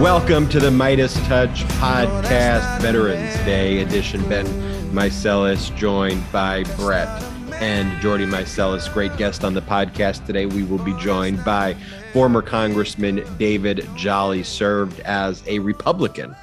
Welcome to the Meidas Touch Podcast Veterans Day edition. Ben Meiselas joined by Brett and Jordy Meiselas. great guest on the podcast today. We will be joined by former Congressman David Jolly, served as a Republican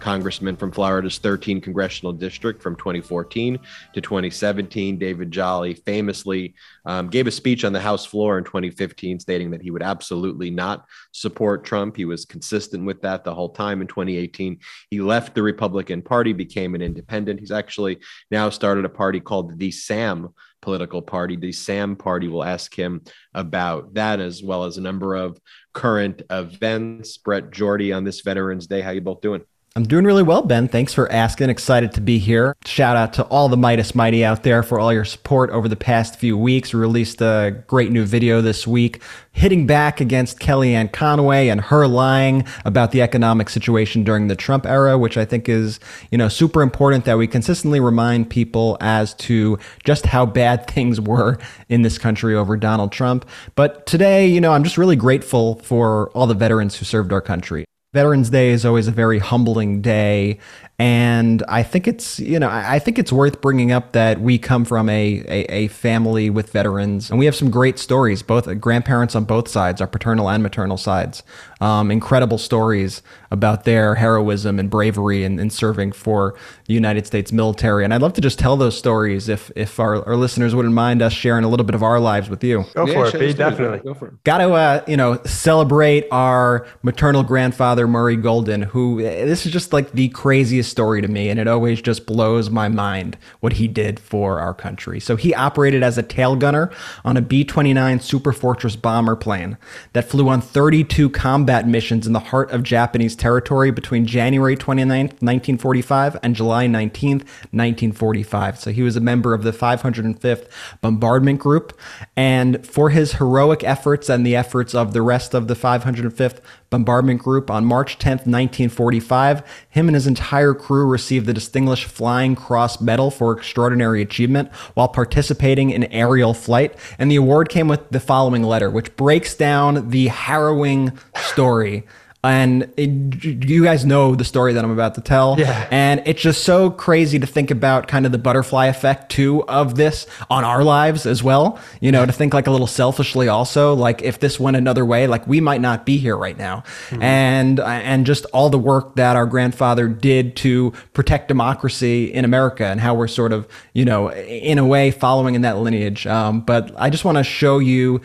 congressman from Florida's 13th congressional district from 2014 to 2017. David Jolly famously um, gave a speech on the House floor in 2015 stating that he would absolutely not support Trump. He was consistent with that the whole time. In 2018, he left the Republican Party, became an independent. He's actually now started a party called the SAM political party. The SAM party will ask him about that as well as a number of current events. Brett Jordy on this Veterans Day. How you both doing? I'm doing really well, Ben. Thanks for asking. Excited to be here. Shout out to all the Meidas Mighty out there for all your support over the past few weeks. We released a great new video this week hitting back against Kellyanne Conway and her lying about the economic situation during the Trump era, which I think is, you know, super important that we consistently remind people as to just how bad things were in this country over Donald Trump. But today, you know, I'm just really grateful for all the veterans who served our country. Veterans Day is always a very humbling day, and I think it's you know I think it's worth bringing up that we come from a, a, a family with veterans, and we have some great stories. Both grandparents on both sides, our paternal and maternal sides, um, incredible stories about their heroism and bravery in, in serving for the United States military. And I'd love to just tell those stories if if our, our listeners wouldn't mind us sharing a little bit of our lives with you. Go for it, Definitely. Go for it. Got to uh, you know celebrate our maternal grandfather Murray Golden, who this is just like the craziest story to me, and it always just blows my mind what he did for our country. So he operated as a tail gunner on a B 29 Super Fortress bomber plane that flew on 32 combat missions in the heart of Japanese territory between January 29, 1945 and July 19, 1945. So he was a member of the 505th Bombardment Group. And for his heroic efforts and the efforts of the rest of the 505th Bombardment Group on March 10, 1945. Him and his entire crew received the Distinguished Flying Cross Medal for extraordinary achievement while participating in aerial flight. And the award came with the following letter, which breaks down the harrowing story and it, you guys know the story that I'm about to tell. Yeah. And it's just so crazy to think about kind of the butterfly effect too of this on our lives as well. You know, to think like a little selfishly also, like if this went another way, like we might not be here right now. Mm-hmm. And and just all the work that our grandfather did to protect democracy in America and how we're sort of, you know, in a way following in that lineage. Um, but I just want to show you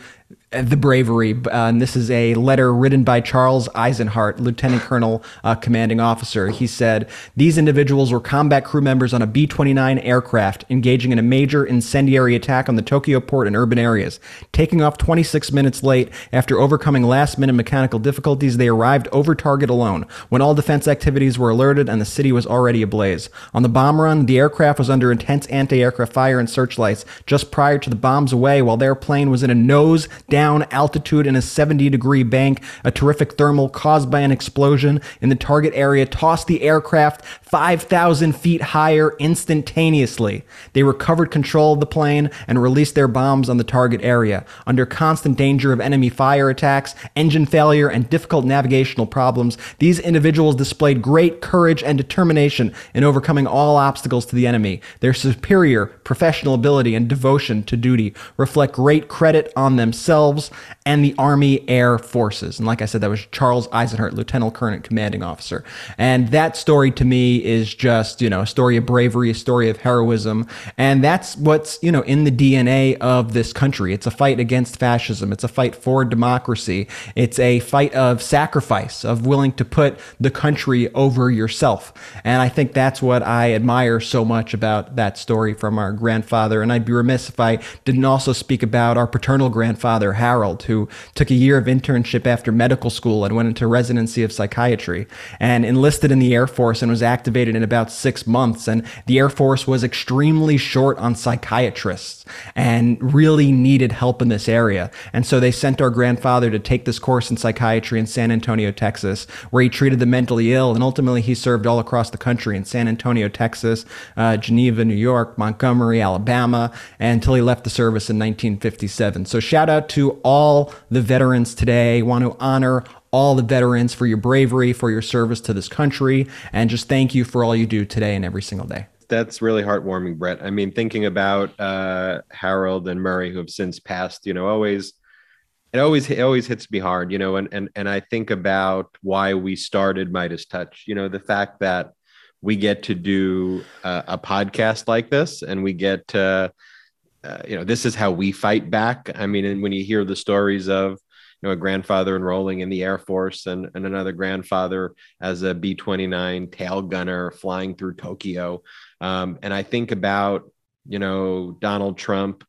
the bravery. Uh, and this is a letter written by Charles Eisenhart, Lieutenant Colonel, uh, commanding officer. He said, These individuals were combat crew members on a B 29 aircraft engaging in a major incendiary attack on the Tokyo port and urban areas. Taking off 26 minutes late after overcoming last minute mechanical difficulties, they arrived over target alone when all defense activities were alerted and the city was already ablaze. On the bomb run, the aircraft was under intense anti aircraft fire and searchlights just prior to the bombs away while their plane was in a nose down down altitude in a 70 degree bank. A terrific thermal caused by an explosion in the target area tossed the aircraft 5,000 feet higher instantaneously. They recovered control of the plane and released their bombs on the target area. Under constant danger of enemy fire attacks, engine failure, and difficult navigational problems, these individuals displayed great courage and determination in overcoming all obstacles to the enemy. Their superior professional ability and devotion to duty reflect great credit on themselves themselves and the Army Air Forces. And like I said, that was Charles Eisenhart, Lieutenant Colonel Commanding Officer. And that story to me is just, you know, a story of bravery, a story of heroism. And that's what's, you know, in the DNA of this country. It's a fight against fascism. It's a fight for democracy. It's a fight of sacrifice, of willing to put the country over yourself. And I think that's what I admire so much about that story from our grandfather. And I'd be remiss if I didn't also speak about our paternal grandfather, Harold, who took a year of internship after medical school and went into residency of psychiatry and enlisted in the Air Force and was activated in about six months. And the Air Force was extremely short on psychiatrists and really needed help in this area. And so they sent our grandfather to take this course in psychiatry in San Antonio, Texas, where he treated the mentally ill. And ultimately, he served all across the country in San Antonio, Texas, uh, Geneva, New York, Montgomery, Alabama, until he left the service in 1957. So shout out to all the veterans today, want to honor all the veterans for your bravery, for your service to this country, and just thank you for all you do today and every single day. That's really heartwarming, Brett. I mean, thinking about uh, Harold and Murray, who have since passed, you know, always it always it always hits me hard, you know, and and and I think about why we started Meidas Touch. You know, the fact that we get to do a, a podcast like this, and we get to, uh, you know, this is how we fight back. I mean, and when you hear the stories of you know, a grandfather enrolling in the Air Force and, and another grandfather as a B 29 tail gunner flying through Tokyo. Um, and I think about, you know, Donald Trump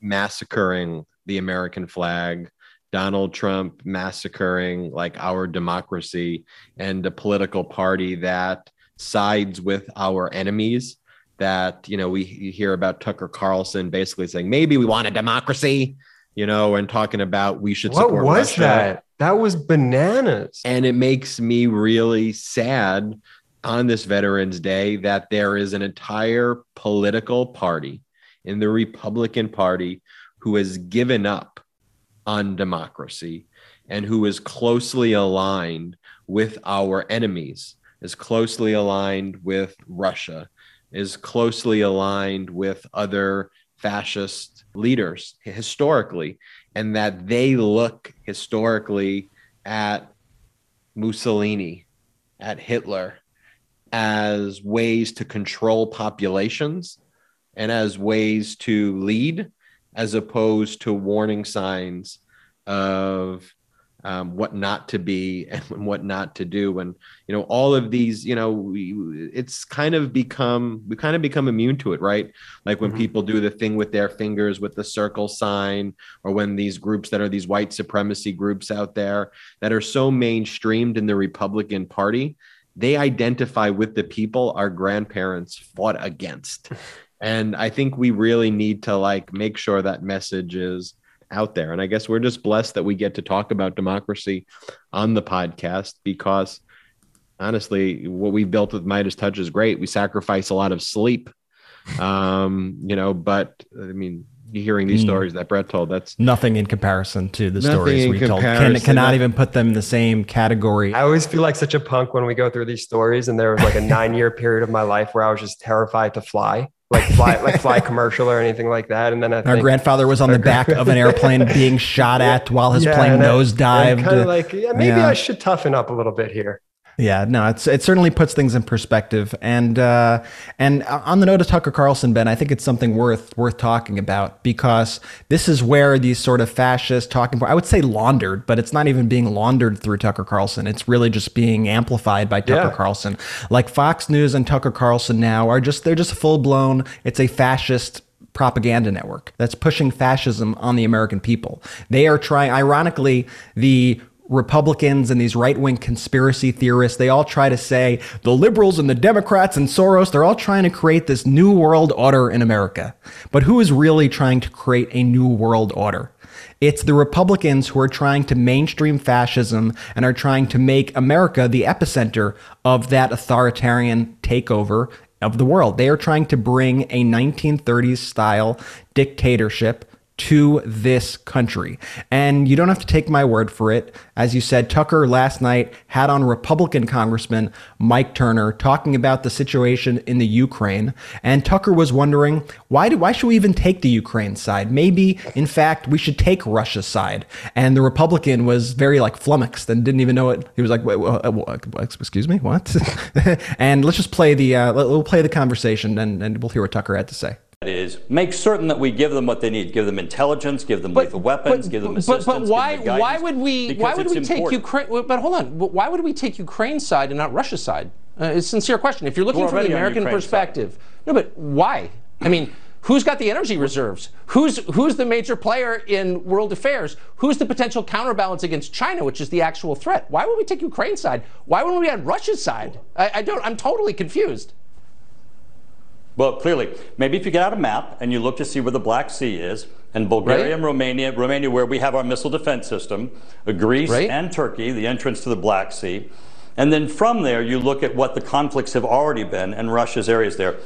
massacring the American flag, Donald Trump massacring like our democracy and a political party that sides with our enemies that you know we hear about Tucker Carlson basically saying maybe we want a democracy you know, and talking about we should what was Russia. that? That was bananas. And it makes me really sad on this Veterans Day that there is an entire political party in the Republican Party who has given up on democracy and who is closely aligned with our enemies, is closely aligned with Russia, is closely aligned with other fascist leaders historically, and that they look historically at Mussolini, at Hitler, as ways to control populations and as ways to lead, as opposed to warning signs of um, what not to be and what not to do. And you know all of these you know we, it's kind of become we kind of become immune to it right? Like when mm-hmm. people do the thing with their fingers with the circle sign or when these groups that are these white supremacy groups out there that are so mainstreamed in the republican party they identify with the people our grandparents fought against. And i think we really need to like make sure that message is out there. And I guess we're just blessed that we get to talk about democracy on the podcast because honestly, what we built with Meidas Touch is great. We sacrifice a lot of sleep, um, you know, but I mean, hearing these mm. stories that Brett told, that's nothing in comparison to the stories we told. Can, cannot even put them in the same category. I always feel like such a punk when we go through these stories. And there was like a nine year period of my life where I was just terrified to fly like fly like fly commercial or anything like that. And then I our grandfather was on the back of an airplane being shot at while his yeah, plane nosedived. Kind of like, yeah, maybe yeah. I should toughen up a little bit here. Yeah, no, it's it certainly puts things in perspective. And uh, and on the note of Tucker Carlson, Ben, I think it's something worth worth talking about because this is where these sort of fascist talking I would say laundered, but it's not even being laundered through Tucker Carlson. It's really just being amplified by Tucker yeah. Carlson. Like Fox News and Tucker Carlson now are just they're just full blown. It's a fascist propaganda network that's pushing fascism on the American people. They are trying, ironically, the Republicans and these right wing conspiracy theorists, they all try to say the liberals and the Democrats and Soros, they're all trying to create this new world order in America. But who is really trying to create a new world order? It's the Republicans who are trying to mainstream fascism and are trying to make America the epicenter of that authoritarian takeover of the world. They are trying to bring a 1930s style dictatorship to this country. And you don't have to take my word for it. As you said, Tucker last night had on Republican Congressman Mike Turner talking about the situation in the Ukraine. And Tucker was wondering, why do why should we even take the Ukraine side? Maybe, in fact, we should take Russia's side. And the Republican was very like flummoxed and didn't even know it. He was like, excuse me, what? and let's just play the uh, we'll play the conversation and, and we'll hear what Tucker had to say is make certain that we give them what they need, give them intelligence, give them but, lethal weapons, but, give them assistance. But, but why why would we why would we take Ukraine? But hold on, why would we take Ukraine's side and not Russia's side? Uh, it's a sincere question. If you're looking from the American perspective, side. no, but why? I mean. Who's got the energy reserves? Who's who's the major player in world affairs? Who's the potential counterbalance against China, which is the actual threat? Why would we take Ukraine's side? Why wouldn't we be on Russia's side? I, I don't. I'm totally confused. Well, clearly, maybe if you get out a map and you look to see where the Black Sea is, and Bulgaria right. and Romania, Romania where we have our missile defense system, uh, Greece right. and Turkey, the entrance to the Black Sea. And then from there, you look at what the conflicts have already been and Russia's areas there.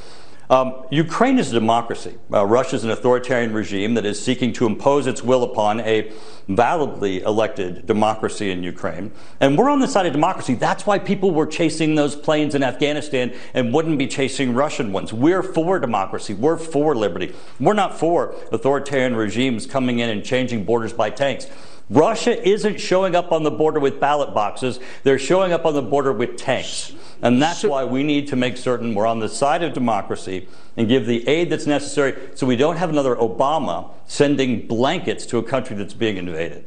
Um, Ukraine is a democracy. Uh, Russia is an authoritarian regime that is seeking to impose its will upon a validly elected democracy in Ukraine. And we're on the side of democracy. That's why people were chasing those planes in Afghanistan and wouldn't be chasing Russian ones. We're for democracy. We're for liberty. We're not for authoritarian regimes coming in and changing borders by tanks. Russia isn't showing up on the border with ballot boxes. They're showing up on the border with tanks. And that's so, why we need to make certain we're on the side of democracy and give the aid that's necessary so we don't have another Obama sending blankets to a country that's being invaded.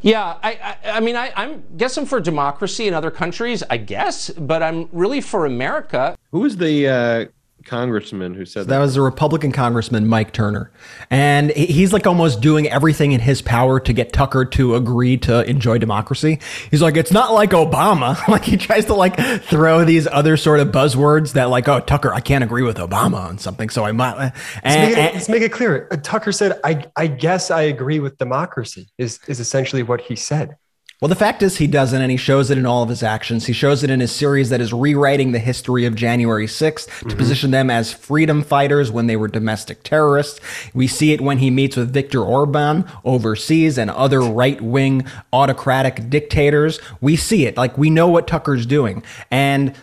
Yeah, I, I, I mean, I, I'm guess I'm for democracy in other countries, I guess, but I'm really for America. Who is the uh, congressman who said that. That was a Republican congressman, Mike Turner. And he's like almost doing everything in his power to get Tucker to agree to enjoy democracy. He's like, it's not like Obama. like he tries to like throw these other sort of buzzwords that like, oh, Tucker, I can't agree with Obama on something. So I might. And, let's, make it, let's make it clear. Uh, Tucker said, I, I guess I agree with democracy is, is essentially what he said. Well, the fact is, he doesn't, and he shows it in all of his actions. He shows it in his series that is rewriting the history of January 6th to mm-hmm. position them as freedom fighters when they were domestic terrorists. We see it when he meets with Viktor Orban overseas and other right wing autocratic dictators. We see it. Like, we know what Tucker's doing. And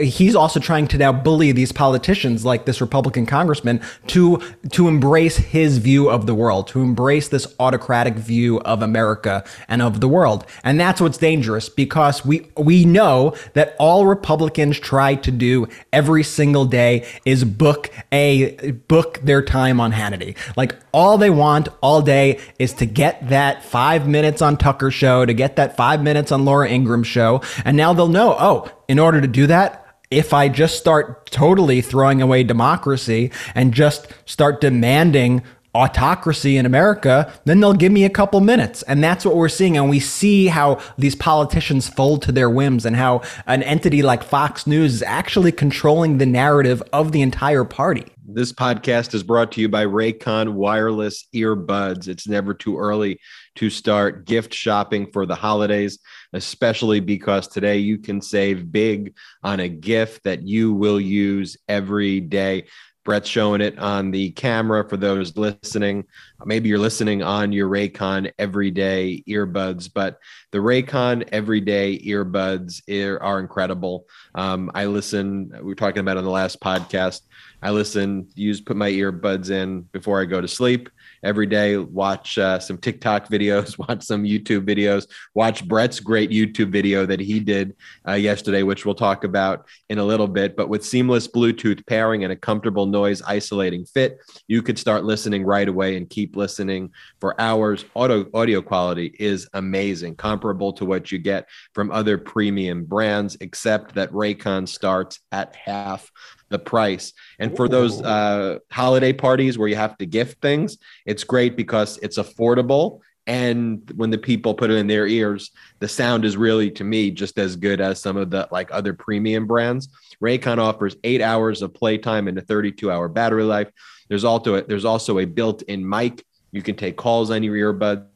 he's also trying to now bully these politicians, like this Republican congressman, to, to embrace his view of the world, to embrace this autocratic view of America and of the world. And that's what's dangerous because we we know that all Republicans try to do every single day is book a book their time on Hannity. Like all they want all day is to get that 5 minutes on Tucker show, to get that 5 minutes on Laura Ingraham show, and now they'll know, oh, in order to do that, if I just start totally throwing away democracy and just start demanding autocracy in America, then they'll give me a couple minutes. And that's what we're seeing. And we see how these politicians fold to their whims and how an entity like Fox News is actually controlling the narrative of the entire party. This podcast is brought to you by Raycon Wireless Earbuds. It's never too early to start gift shopping for the holidays, especially because today you can save big on a gift that you will use every day. Brett's showing it on the camera for those listening. Maybe you're listening on your Raycon everyday earbuds, but the Raycon everyday earbuds are incredible. Um, I listen, we were talking about on the last podcast. I listen, use, put my earbuds in before I go to sleep every day. Watch uh, some TikTok videos, watch some YouTube videos, watch Brett's great YouTube video that he did uh, yesterday, which we'll talk about in a little bit. But with seamless Bluetooth pairing and a comfortable noise isolating fit, you could start listening right away and keep listening for hours. Auto audio quality is amazing, comparable to what you get from other premium brands, except that Raycon starts at half the price. And for those uh, holiday parties where you have to gift things, it's great because it's affordable. And when the people put it in their ears, the sound is really, to me, just as good as some of the like other premium brands. Raycon offers eight hours of playtime and a 32 hour battery life. There's also a, there's also a built-in mic. You can take calls on your earbuds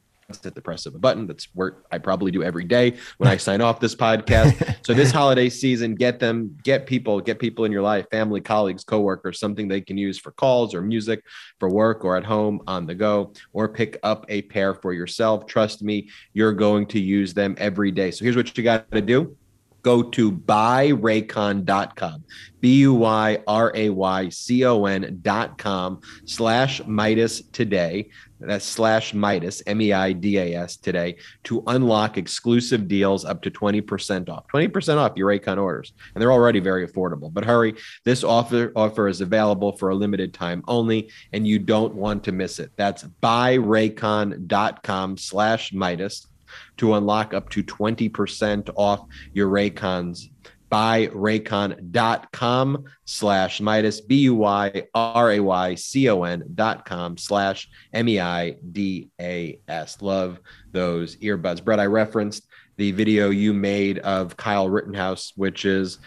at the press of a button. That's work I probably do every day when I sign off this podcast. so this holiday season, get them, get people, get people in your life, family, colleagues, coworkers, something they can use for calls or music for work or at home on the go, or pick up a pair for yourself. Trust me, you're going to use them every day. So here's what you got to do go to buyraycon.com b-u-y-r-a-y-c-o-n.com slash meidas today. That's slash meidas m-e-i-d-a-s today to unlock exclusive deals up to 20% off. 20% off your raycon orders and they're already very affordable. But hurry this offer offer is available for a limited time only and you don't want to miss it. That's buyraycon.com slash meidas to unlock up to 20% off your Raycons buyraycon.com slash Meidas, B U Y R A Y C O N dot com slash M E I D A S. Love those earbuds. Brett, I referenced the video you made of Kyle Rittenhouse, which is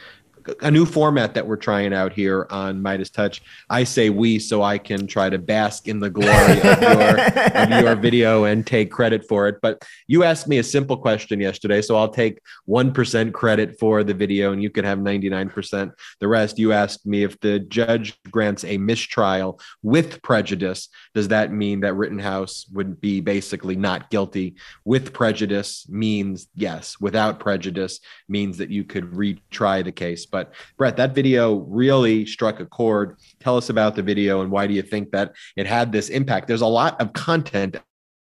a new format that we're trying out here on Meidas Touch. I say we so I can try to bask in the glory of your, of your video and take credit for it. But you asked me a simple question yesterday, so I'll take 1% credit for the video and you can have 99%. The rest, you asked me if the judge grants a mistrial with prejudice, does that mean that Rittenhouse would be basically not guilty? With prejudice means yes. Without prejudice means that you could retry the case. But Brett, that video really struck a chord. Tell us about the video and why do you think that it had this impact? There's a lot of content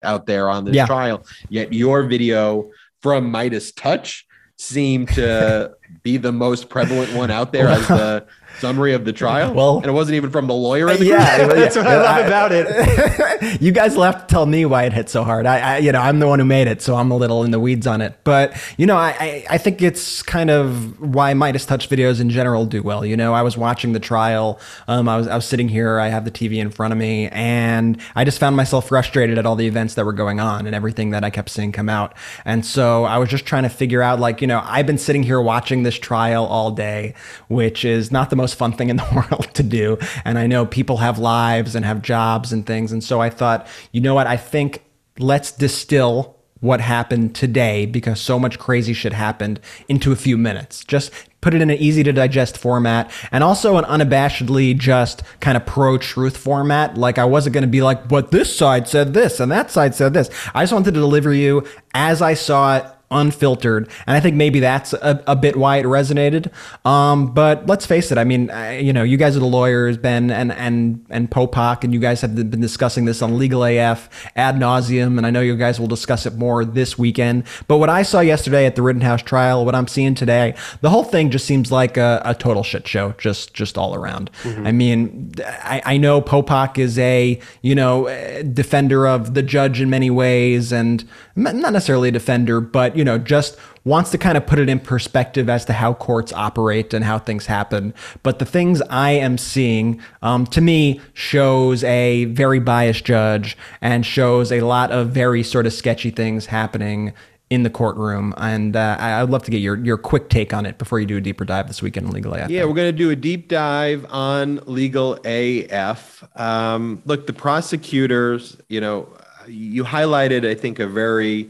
out there on this yeah. trial, yet your video from Meidas Touch seemed to be the most prevalent one out there as the summary of the trial. Well, and it wasn't even from the lawyer. In The yeah, that's what I love about it. you guys left to tell me why it hit so hard. I, I, you know, I'm the one who made it, so I'm a little in the weeds on it. But you know, I, I think it's kind of why Meidas Touch videos in general do well. You know, I was watching the trial. Um, I was I was sitting here. I have the TV in front of me, and I just found myself frustrated at all the events that were going on and everything that I kept seeing come out. And so I was just trying to figure out, like, you know, I've been sitting here watching this trial all day, which is not the most fun thing in the world to do. And I know people have lives and have jobs and things. And so I thought, you know what? I think let's distill what happened today because so much crazy shit happened into a few minutes. Just put it in an easy to digest format and also an unabashedly just kind of pro truth format. Like I wasn't going to be like, but this side said this and that side said this. I just wanted to deliver you as I saw it unfiltered. And I think maybe that's a, a bit why it resonated. Um, but let's face it. I mean, I, you know, you guys are the lawyers, Ben and and and Popok, and you guys have been discussing this on Legal AF ad nauseum. And I know you guys will discuss it more this weekend. But what I saw yesterday at the Rittenhouse trial, what I'm seeing today, the whole thing just seems like a, a total shit show, just just all around. Mm-hmm. I mean, I, I know Popok is a you know defender of the judge in many ways, and not necessarily a defender, but you know, just wants to kind of put it in perspective as to how courts operate and how things happen. But the things I am seeing, um, to me, shows a very biased judge and shows a lot of very sort of sketchy things happening in the courtroom. And uh, I'd love to get your, your quick take on it before you do a deeper dive this weekend in Legal AF. Yeah, we're going to do a deep dive on Legal AF. Um, look, the prosecutors, you know, you highlighted, I think, a very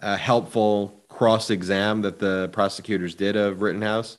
uh, helpful cross exam that the prosecutors did of Rittenhouse,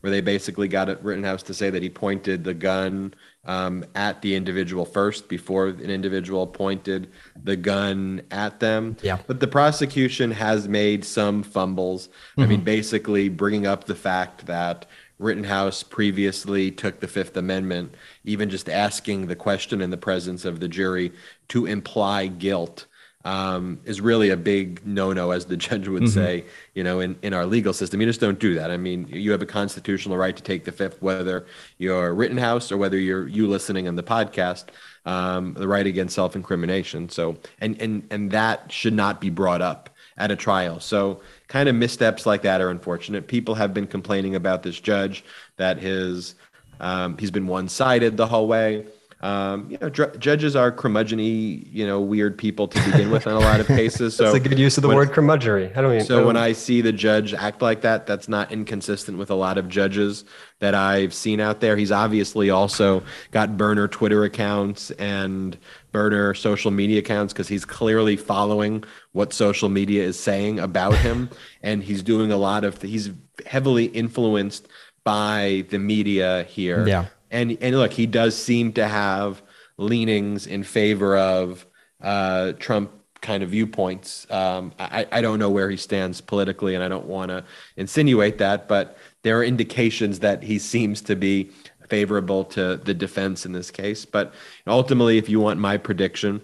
where they basically got it Rittenhouse to say that he pointed the gun um, at the individual first before an individual pointed the gun at them. Yeah. But the prosecution has made some fumbles. Mm-hmm. I mean, mm-hmm. basically bringing up the fact that Rittenhouse previously took the Fifth Amendment, even just asking the question in the presence of the jury to imply guilt um, is really a big no-no, as the judge would mm-hmm. say. You know, in, in our legal system, you just don't do that. I mean, you have a constitutional right to take the fifth, whether you're Rittenhouse or whether you're you listening on the podcast. Um, the right against self-incrimination. So, and and and that should not be brought up at a trial. So, kind of missteps like that are unfortunate. People have been complaining about this judge that his um, he's been one-sided the whole way. Um, you know, dr- judges are curmudgeony, you know, weird people to begin with in a lot of cases. So that's a good use of the when, word curmudgeony. I don't mean. So when I see the judge act like that, that's not inconsistent with a lot of judges that I've seen out there. He's obviously also got burner Twitter accounts and burner social media accounts because he's clearly following what social media is saying about him, and he's doing a lot of. He's heavily influenced by the media here. Yeah and and look, he does seem to have leanings in favor of uh, Trump kind of viewpoints. Um, I, I don't know where he stands politically, and I don't want to insinuate that, but there are indications that he seems to be favorable to the defense in this case. But ultimately, if you want my prediction,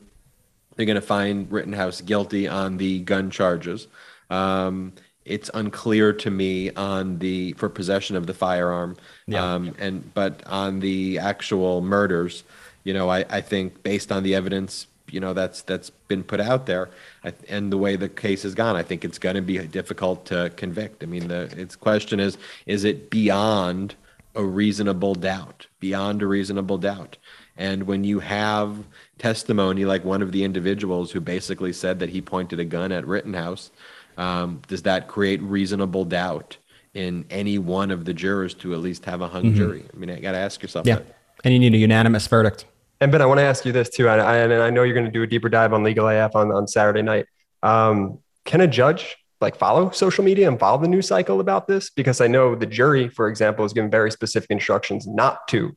they're going to find Rittenhouse guilty on the gun charges. Um, it's unclear to me on the for possession of the firearm yeah. um, and but on the actual murders you know I, I think based on the evidence you know that's that's been put out there and the way the case has gone i think it's going to be difficult to convict i mean the its question is is it beyond a reasonable doubt beyond a reasonable doubt and when you have testimony like one of the individuals who basically said that he pointed a gun at rittenhouse um, does that create reasonable doubt in any one of the jurors to at least have a hung mm-hmm. jury. I mean, I got to ask yourself yeah. that. And you need a unanimous verdict. And Ben, I want to ask you this too. And I, and I know you're going to do a deeper dive on legal AF on, on Saturday night. Um, can a judge like follow social media and follow the news cycle about this? Because I know the jury, for example, is given very specific instructions not to.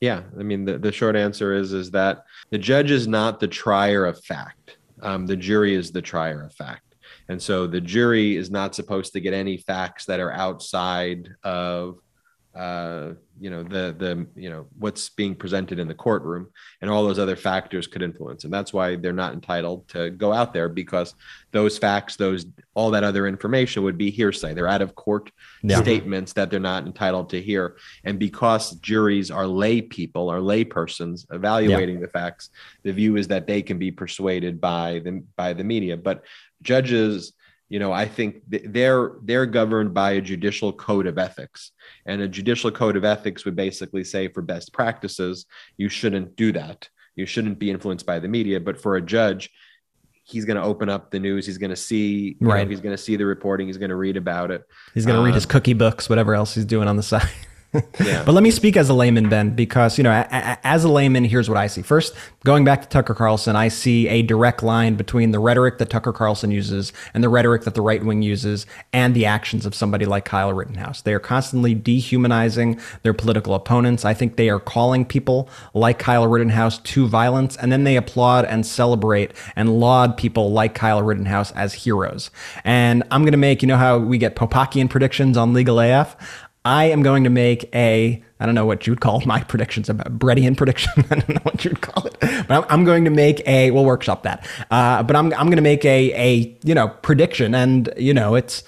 Yeah, I mean the, the short answer is is that the judge is not the trier of fact. Um, the jury is the trier of fact, and so the jury is not supposed to get any facts that are outside of uh, you know the the you know what's being presented in the courtroom and all those other factors could influence and that's why they're not entitled to go out there because those facts those all that other information would be hearsay they're out of court yeah. statements that they're not entitled to hear and because juries are lay people are lay persons evaluating yeah. the facts the view is that they can be persuaded by the by the media but judges you know i think they're they're governed by a judicial code of ethics. And a judicial code of ethics would basically say for best practices you shouldn't do that. You shouldn't be influenced by the media. But for a judge he's going to open up the news. He's going to see right know, he's going to see the reporting. He's going to read about it. He's going to um, read his um, cookie books whatever else he's doing on the side But let me speak as a layman, Ben, because you know, a, a, as a layman, here's what I see. First, going back to Tucker Carlson, I see a direct line between the rhetoric that Tucker Carlson uses and the rhetoric that the right wing uses, and the actions of somebody like Kyle Rittenhouse. They are constantly dehumanizing their political opponents. I think they are calling people like Kyle Rittenhouse to violence, and then they applaud and celebrate and laud people like Kyle Rittenhouse as heroes. And I'm going to make, you know, how we get Popokian predictions on Legal AF. I am going to make a, I don't know what you'd call my predictions, a Brettian prediction. I don't know what you'd call it, but I'm, I'm going to make a, we'll workshop that. Uh, but I'm, I'm going to make a, a, you know, prediction. And, you know, it's,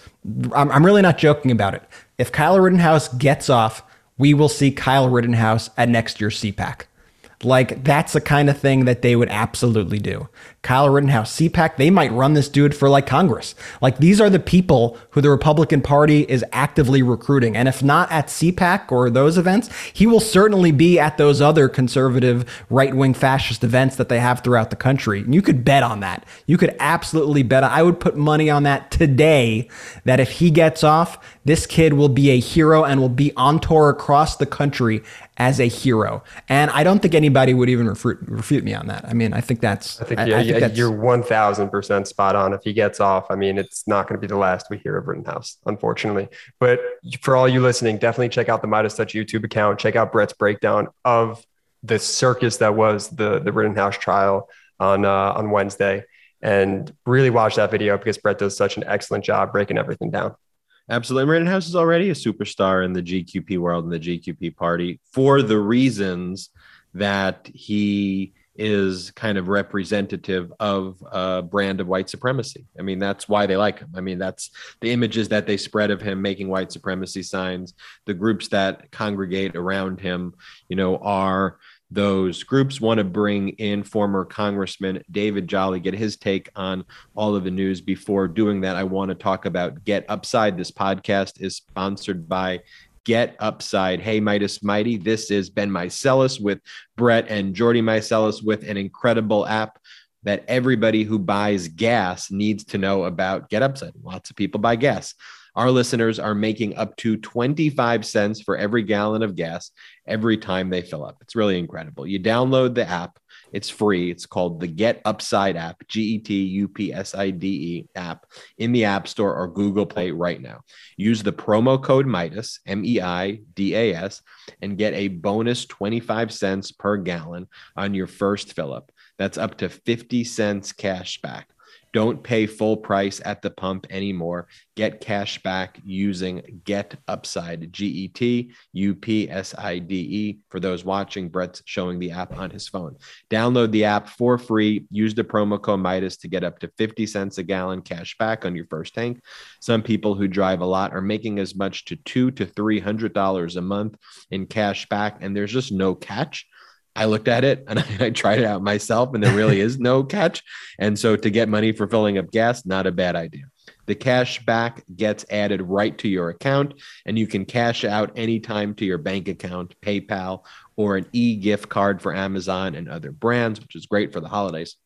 I'm, I'm really not joking about it. If Kyle Rittenhouse gets off, we will see Kyle Rittenhouse at next year's CPAC. Like that's the kind of thing that they would absolutely do. Kyle Rittenhouse, CPAC, they might run this dude for like Congress. Like these are the people who the Republican Party is actively recruiting. And if not at CPAC or those events, he will certainly be at those other conservative right wing fascist events that they have throughout the country. And you could bet on that. You could absolutely bet. I would put money on that today that if he gets off, this kid will be a hero and will be on tour across the country as a hero. And I don't think anybody would even refute, refute me on that. I mean, I think that's. I think, yeah, I, I think that's, you're 1000% spot on. If he gets off, I mean, it's not going to be the last we hear of Rittenhouse, unfortunately. But for all you listening, definitely check out the Meidas Touch YouTube account. Check out Brett's breakdown of the circus that was the, the Rittenhouse trial on, uh, on Wednesday. And really watch that video because Brett does such an excellent job breaking everything down. Absolutely. Rittenhouse is already a superstar in the GQP world and the GQP party for the reasons that he is kind of representative of a brand of white supremacy. I mean, that's why they like him. I mean, that's the images that they spread of him making white supremacy signs. The groups that congregate around him, you know, are those groups want to bring in former Congressman David Jolly, get his take on all of the news. Before doing that, I want to talk about Get Upside. This podcast is sponsored by Get Upside. Hey, Meidas Mighty. This is Ben Meiselas with Brett and Jordy Meiselas with an incredible app that everybody who buys gas needs to know about. Get Upside. Lots of people buy gas. Our listeners are making up to 25 cents for every gallon of gas every time they fill up. It's really incredible. You download the app, it's free. It's called the Get Upside app, G E T U P S I D E app in the App Store or Google Play right now. Use the promo code Meidas, M E I D A S, and get a bonus 25 cents per gallon on your first fill up. That's up to 50 cents cash back. Don't pay full price at the pump anymore. Get cash back using Get Upside, G E T U P S I D E. For those watching, Brett's showing the app on his phone. Download the app for free. Use the promo code Meidas to get up to 50 cents a gallon cash back on your first tank. Some people who drive a lot are making as much to two to three hundred dollars a month in cash back, and there's just no catch. I looked at it and I, tried it out myself, and there really is no catch. And so to get money for filling up gas, not a bad idea. The cash back gets added right to your account, and you can cash out anytime to your bank account, PayPal, or an e gift card for Amazon and other brands, which is great for the holidays.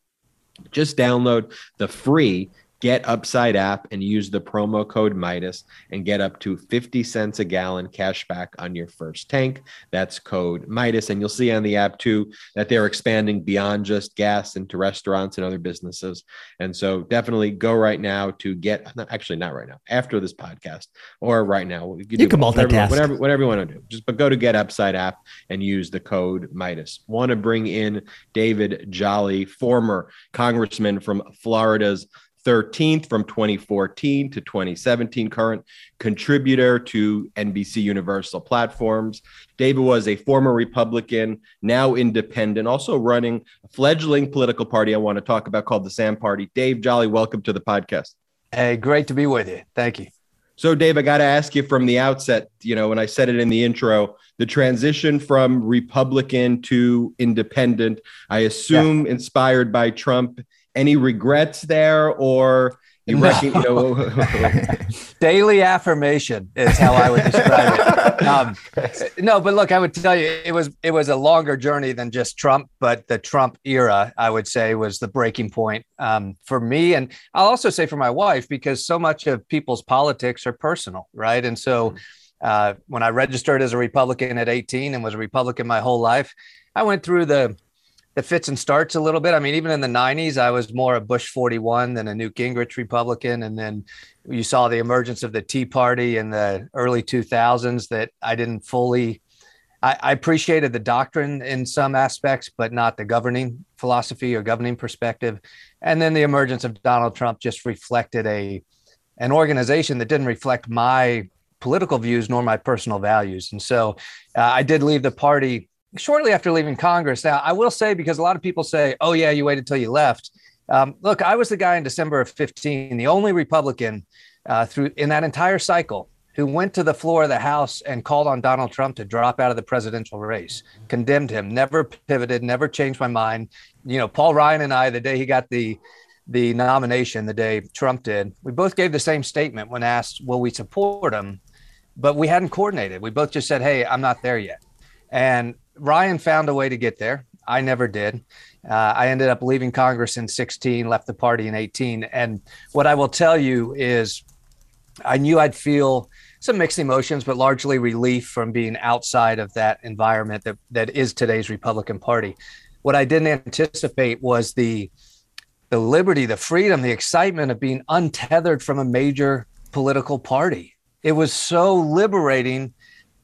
Just download the free Get Upside app and use the promo code Meidas and get up to 50 cents a gallon cash back on your first tank. That's code Meidas. And you'll see on the app too that they're expanding beyond just gas into restaurants and other businesses. And so definitely go right now to get, actually, not right now, after this podcast or right now. You can, you can multitask. Whatever, whatever, you want to do. Just but go to Get Upside app and use the code Meidas. Want to bring in David Jolly, former congressman from Florida's 13th from 2014 to 2017, current contributor to NBC Universal Platforms. David was a former Republican, now independent, also running a fledgling political party I want to talk about called the Sam Party. Dave Jolly, welcome to the podcast. Hey, great to be with you. Thank you. So, Dave, I got to ask you from the outset, you know, when I said it in the intro, the transition from Republican to independent, I assume yeah. inspired by Trump any regrets there or you, no. reckon, you know daily affirmation is how i would describe it. Um, no but look i would tell you it was it was a longer journey than just trump but the trump era i would say was the breaking point um, for me. And i'll also say for my wife because so much of people's politics are personal right? And so uh, when i registered as a republican at 18 and was a republican my whole life i went through the the fits and starts a little bit. I mean, even in the 90s, I was more a Bush 41 than a Newt Gingrich Republican. And then you saw the emergence of the Tea Party in the early 2000s that I didn't fully. I, I appreciated the doctrine in some aspects, but not the governing philosophy or governing perspective. And then the emergence of Donald Trump just reflected a an organization that didn't reflect my political views nor my personal values. And so uh, I did leave the party shortly after leaving Congress. Now, I will say, because a lot of people say, oh, yeah, you waited till you left. Um, look, I was the guy in December of 15, the only Republican uh, through in that entire cycle who went to the floor of the House and called on Donald Trump to drop out of the presidential race, condemned him, never pivoted, never changed my mind. You know, Paul Ryan and I, the day he got the the nomination, the day Trump did, we both gave the same statement when asked, "Will we support him?" But we hadn't coordinated. We both just said, "Hey, I'm not there yet." And Ryan found a way to get there. I never did. Uh, I ended up leaving Congress in 16, left the party in 18. And what I will tell you is, I knew I'd feel some mixed emotions, but largely relief from being outside of that environment that, that is today's Republican Party. What I didn't anticipate was the the liberty, the freedom, the excitement of being untethered from a major political party. It was so liberating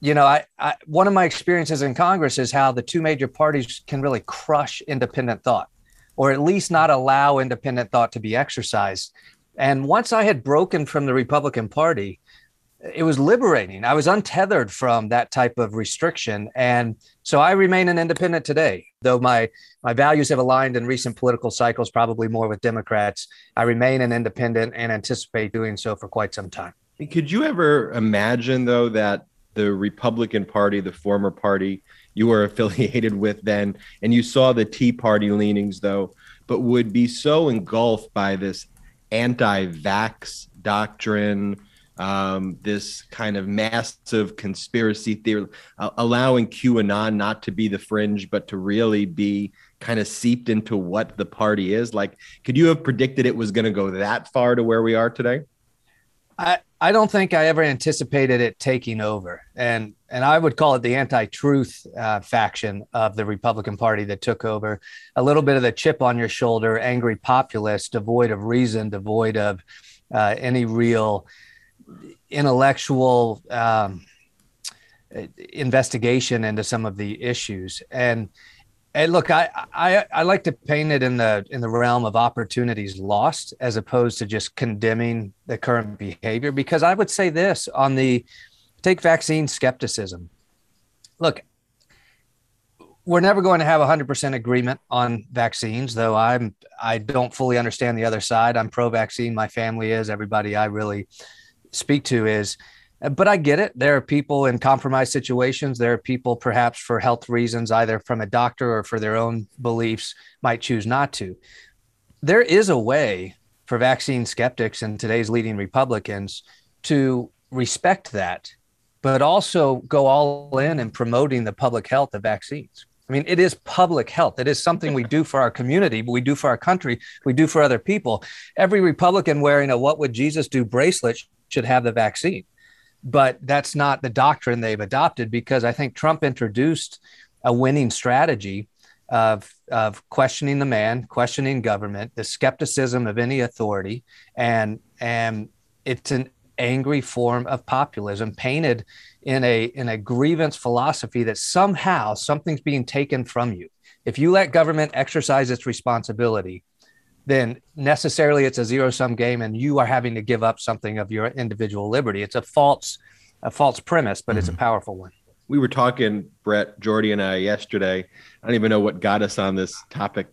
you know, I, I, one of my experiences in Congress is how the two major parties can really crush independent thought, or at least not allow independent thought to be exercised. And once I had broken from the Republican Party, it was liberating. I was untethered from that type of restriction, and so I remain an independent today. Though my my values have aligned in recent political cycles, probably more with Democrats, I remain an independent and anticipate doing so for quite some time. Could you ever imagine, though, that the Republican Party, the former party you were affiliated with then, and you saw the Tea Party leanings, though, but would be so engulfed by this anti vax doctrine, um, this kind of massive conspiracy theory, uh, allowing QAnon not to be the fringe, but to really be kind of seeped into what the party is. Like, could you have predicted it was going to go that far to where we are today? I, I don't think I ever anticipated it taking over, and and I would call it the anti-truth uh, faction of the Republican Party that took over. A little bit of the chip on your shoulder, angry populist, devoid of reason, devoid of uh, any real intellectual um, investigation into some of the issues, and and look, I, I I like to paint it in the in the realm of opportunities lost as opposed to just condemning the current behavior. Because I would say this on the take vaccine skepticism. Look, we're never going to have 100% agreement on vaccines, though I'm I don't fully understand the other side. I'm pro-vaccine. My family is. Everybody I really speak to is but I get it. There are people in compromised situations. There are people, perhaps for health reasons, either from a doctor or for their own beliefs, might choose not to. There is a way for vaccine skeptics and today's leading Republicans to respect that, but also go all in in promoting the public health of vaccines. I mean, it is public health. It is something we do for our community, we do for our country, we do for other people. Every Republican wearing a "What would Jesus do" bracelet should have the vaccine, but that's not the doctrine they've adopted because I think Trump introduced a winning strategy of of questioning the man, questioning government, the skepticism of any authority, and and it's an angry form of populism painted in a in a grievance philosophy that somehow something's being taken from you. If you let government exercise its responsibility, then necessarily it's a zero sum game and you are having to give up something of your individual liberty. It's a false a false premise, but mm-hmm. it's a mm-hmm. powerful one. We were talking, Brett, Jordy, and I yesterday. I don't even know what got us on this topic.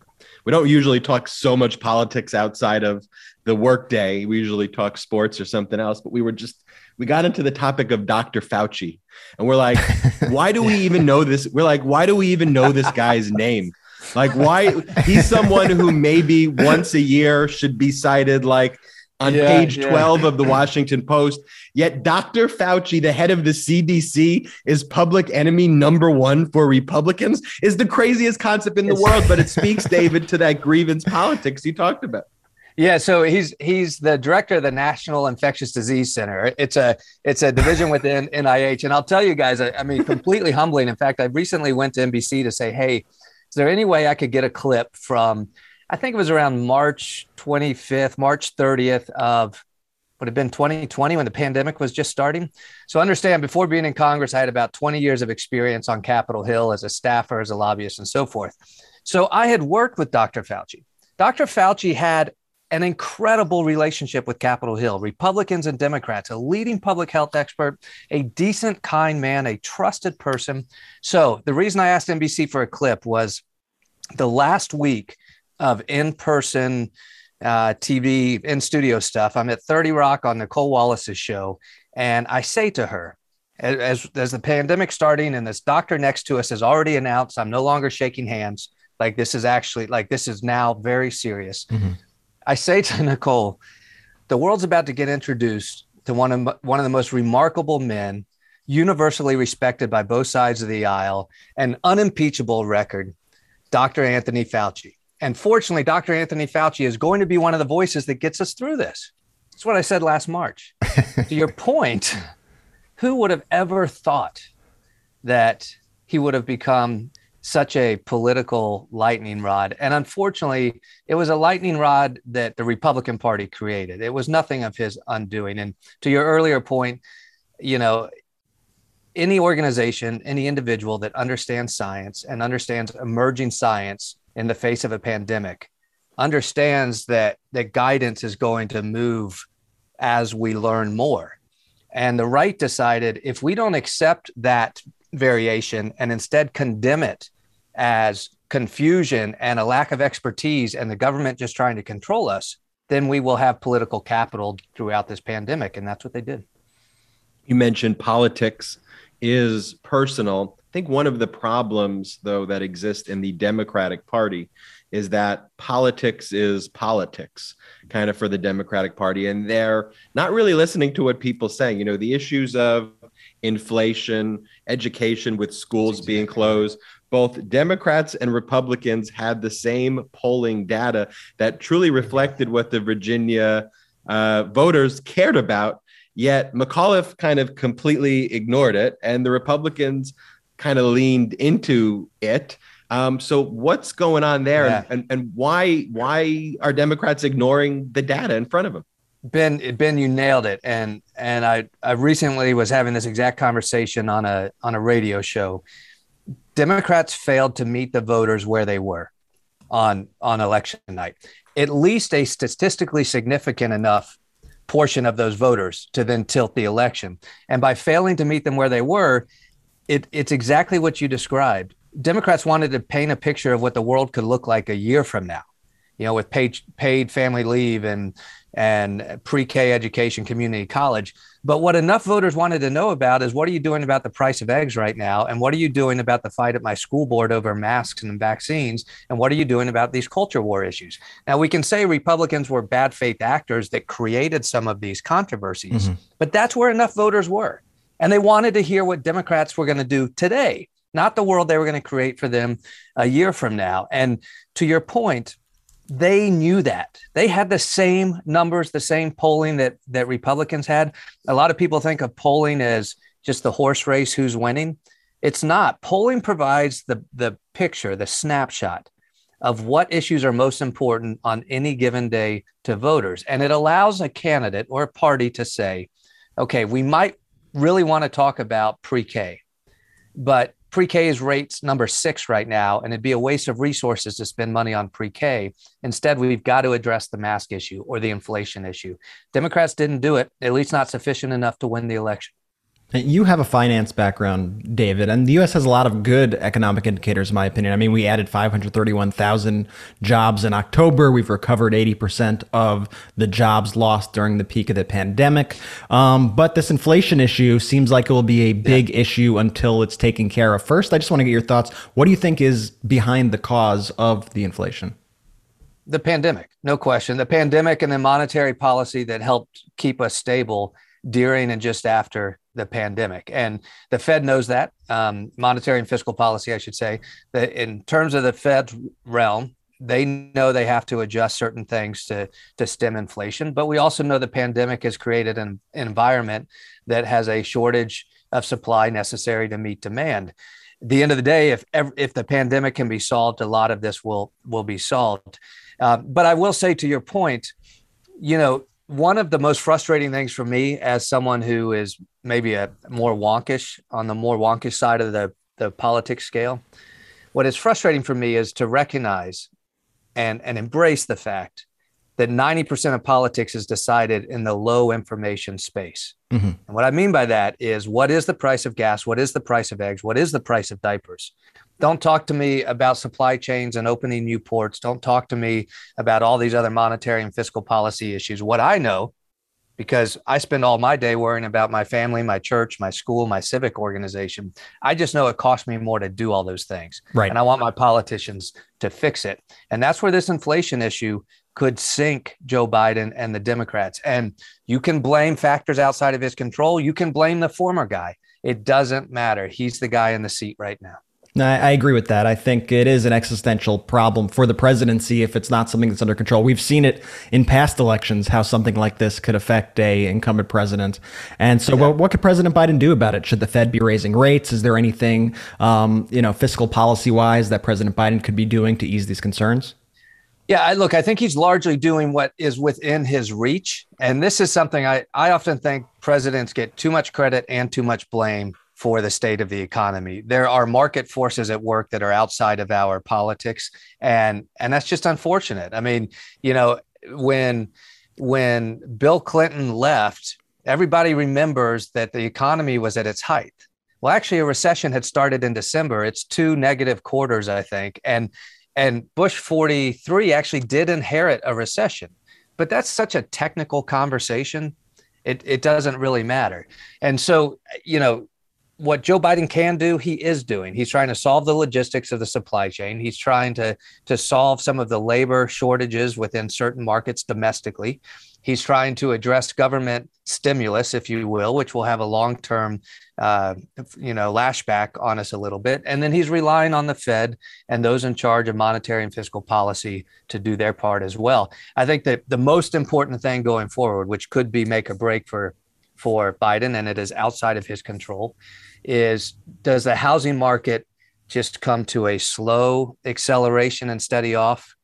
We don't usually talk so much politics outside of the workday. We usually talk sports or something else, but we were just we got into the topic of Dr. Fauci, and we're like, why do we even know this? We're like, why do we even know this guy's name? Like, why he's someone who maybe once a year should be cited, like on yeah, page yeah. 12 of the Washington Post. Yet Dr. Fauci, the head of the CDC, is public enemy number one for Republicans, is the craziest concept in the world. But it speaks, David, to that grievance politics you talked about. Yeah, so he's he's the director of the National Infectious Disease Center. It's a it's a division within NIH, and I'll tell you guys, I, I mean, completely humbling. In fact, I recently went to NBC to say, "Hey, is there any way I could get a clip from?" I think it was around March 25th, March 30th of would have been 2020 when the pandemic was just starting. So understand, before being in Congress, I had about 20 years of experience on Capitol Hill as a staffer, as a lobbyist, and so forth. So I had worked with Dr. Fauci. Dr. Fauci had an incredible relationship with Capitol Hill, Republicans and Democrats, a leading public health expert, a decent, kind man, a trusted person. So, the reason I asked NBC for a clip was the last week of in person uh, TV, in studio stuff. I'm at 30 Rock on Nicolle Wallace's show, and I say to her, as, as the pandemic starting and this doctor next to us has already announced i'm no longer shaking hands like this is actually like this is now very serious mm-hmm. I say to Nicolle, the world's about to get introduced to one of one of the most remarkable men, universally respected by both sides of the aisle, an unimpeachable record, Dr. Anthony Fauci. And fortunately, Dr. Anthony Fauci is going to be one of the voices that gets us through this. That's what I said last March. to your point, who would have ever thought that he would have become such a political lightning rod. And unfortunately, it was a lightning rod that the Republican Party created. It was nothing of his undoing. And to your earlier point, you know, any organization, any individual that understands science and understands emerging science in the face of a pandemic understands that that guidance is going to move as we learn more. And the right decided if we don't accept that variation and instead condemn it as confusion and a lack of expertise and the government just trying to control us, then we will have political capital throughout this pandemic. And that's what they did. You mentioned politics is personal. I think one of the problems, though, that exist in the Democratic Party is that politics is politics, kind of for the Democratic Party. And they're not really listening to what people saying. You know, the issues of inflation, education with schools being closed. Both Democrats and Republicans had the same polling data that truly reflected what the Virginia uh, voters cared about. Yet McAuliffe kind of completely ignored it, and the Republicans kind of leaned into it. Um, so what's going on there, yeah. and, and why why are Democrats ignoring the data in front of them? Ben, Ben, you nailed it. And and I I recently was having this exact conversation on a on a radio show. Democrats failed to meet the voters where they were on on election night. At least a statistically significant enough portion of those voters to then tilt the election. And by failing to meet them where they were, it, it's exactly what you described. Democrats wanted to paint a picture of what the world could look like a year from now, you know, with paid paid family leave and and pre-K education, community college. But what enough voters wanted to know about is what are you doing about the price of eggs right now? And what are you doing about the fight at my school board over masks and vaccines? And what are you doing about these culture war issues? Now, we can say Republicans were bad faith actors that created some of these controversies, mm-hmm. but that's where enough voters were. And they wanted to hear what Democrats were going to do today not the world they were going to create for them a year from now. And to your point, they knew that they had the same numbers, the same polling that that Republicans had. A lot of people think of polling as just the horse race who's winning. It's not. Polling provides the the picture, the snapshot of what issues are most important on any given day to voters, and it allows a candidate or a party to say, okay, we might really want to talk about pre-K, but pre-K is rates number six right now, and it'd be a waste of resources to spend money on pre-K. Instead, we've got to address the mask issue or the inflation issue. Democrats didn't do it, at least not sufficient enough to win the election. You have a finance background, David, and the U.S. has a lot of good economic indicators, in my opinion. I mean, we added 531,000 jobs in October. We've recovered 80% of the jobs lost during the peak of the pandemic. Um, but this inflation issue seems like it will be a big yeah. issue until it's taken care of. First, I just want to get your thoughts. What do you think is behind the cause of the inflation? The pandemic, no question. The pandemic and the monetary policy that helped keep us stable during and just after the pandemic. And the Fed knows that, um, monetary and fiscal policy, I should say, that in terms of the Fed's realm, they know they have to adjust certain things to, to stem inflation. But we also know the pandemic has created an environment that has a shortage of supply necessary to meet demand. At the end of the day, if if the pandemic can be solved, a lot of this will will be solved. Uh, but I will say to your point, you know, one of the most frustrating things for me as someone who is maybe a more wonkish on the more wonkish side of the, the politics scale, what is frustrating for me is to recognize and, and embrace the fact that 90% of politics is decided in the low information space. Mm-hmm. And what I mean by that is what is the price of gas? What is the price of eggs? What is the price of diapers? Don't talk to me about supply chains and opening new ports. Don't talk to me about all these other monetary and fiscal policy issues. What I know, because I spend all my day worrying about my family, my church, my school, my civic organization, I just know it costs me more to do all those things. Right. And I want my politicians to fix it. And that's where this inflation issue could sink Joe Biden and the Democrats. And you can blame factors outside of his control. You can blame the former guy. It doesn't matter. He's the guy in the seat right now. I, I agree with that. I think it is an existential problem for the presidency if it's not something that's under control. We've seen it in past elections how something like this could affect a incumbent president. And so, yeah. what, what could President Biden do about it? Should the Fed be raising rates? Is there anything, um, you know, fiscal policy wise that President Biden could be doing to ease these concerns? Yeah, I, look, I think he's largely doing what is within his reach. And this is something I, I often think presidents get too much credit and too much blame for the state of the economy. There are market forces at work that are outside of our politics, and and that's just unfortunate. I mean, you know, when when Bill Clinton left, everybody remembers that the economy was at its height. Well, actually, a recession had started in December. It's two negative quarters, I think, and and Bush 43 actually did inherit a recession. But that's such a technical conversation. It, it doesn't really matter. And so, you know, what Joe Biden can do, he is doing. He's trying to solve the logistics of the supply chain. He's trying to to solve some of the labor shortages within certain markets domestically. He's trying to address government stimulus, if you will, which will have a long term, uh, you know, lashback on us a little bit. And then he's relying on the Fed and those in charge of monetary and fiscal policy to do their part as well. I think that the most important thing going forward, which could be make or break for for Biden, and it is outside of his control, is does the housing market just come to a slow acceleration and steady off?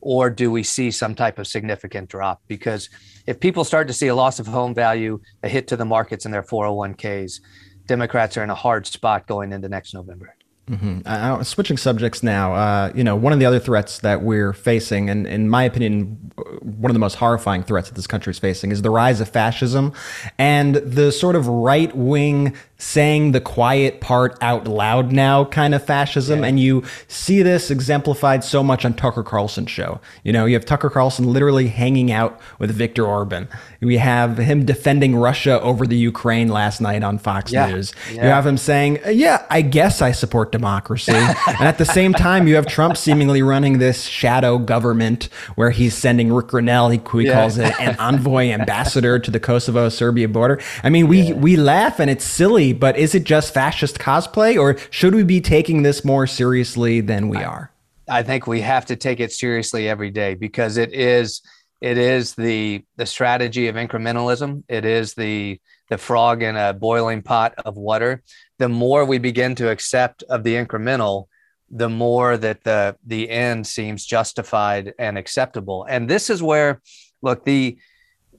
Or do we see some type of significant drop? Because if people start to see a loss of home value, a hit to the markets in their 401ks, Democrats are in a hard spot going into next November. Mm-hmm. Uh, switching subjects now, uh, you know, one of the other threats that we're facing, and in my opinion, one of the most horrifying threats that this country is facing, is the rise of fascism and the sort of right wing saying the quiet part out loud now kind of fascism. Yeah. And you see this exemplified so much on Tucker Carlson's show. You know, you have Tucker Carlson literally hanging out with Viktor Orban. We have him defending Russia over the Ukraine last night on Fox yeah. News. Yeah. You have him saying, Yeah, I guess I support democracy. and at the same time, you have Trump seemingly running this shadow government where he's sending Rick Grenell, he, he yeah. calls it an envoy ambassador to the Kosovo Serbia border. I mean, we, we laugh and it's silly, but is it just fascist cosplay or should we be taking this more seriously than we are? I think we have to take it seriously every day because it is it is the the strategy of incrementalism. It is the the frog in a boiling pot of water. The more we begin to accept of the incremental, the more that the the end seems justified and acceptable. And this is where, look, the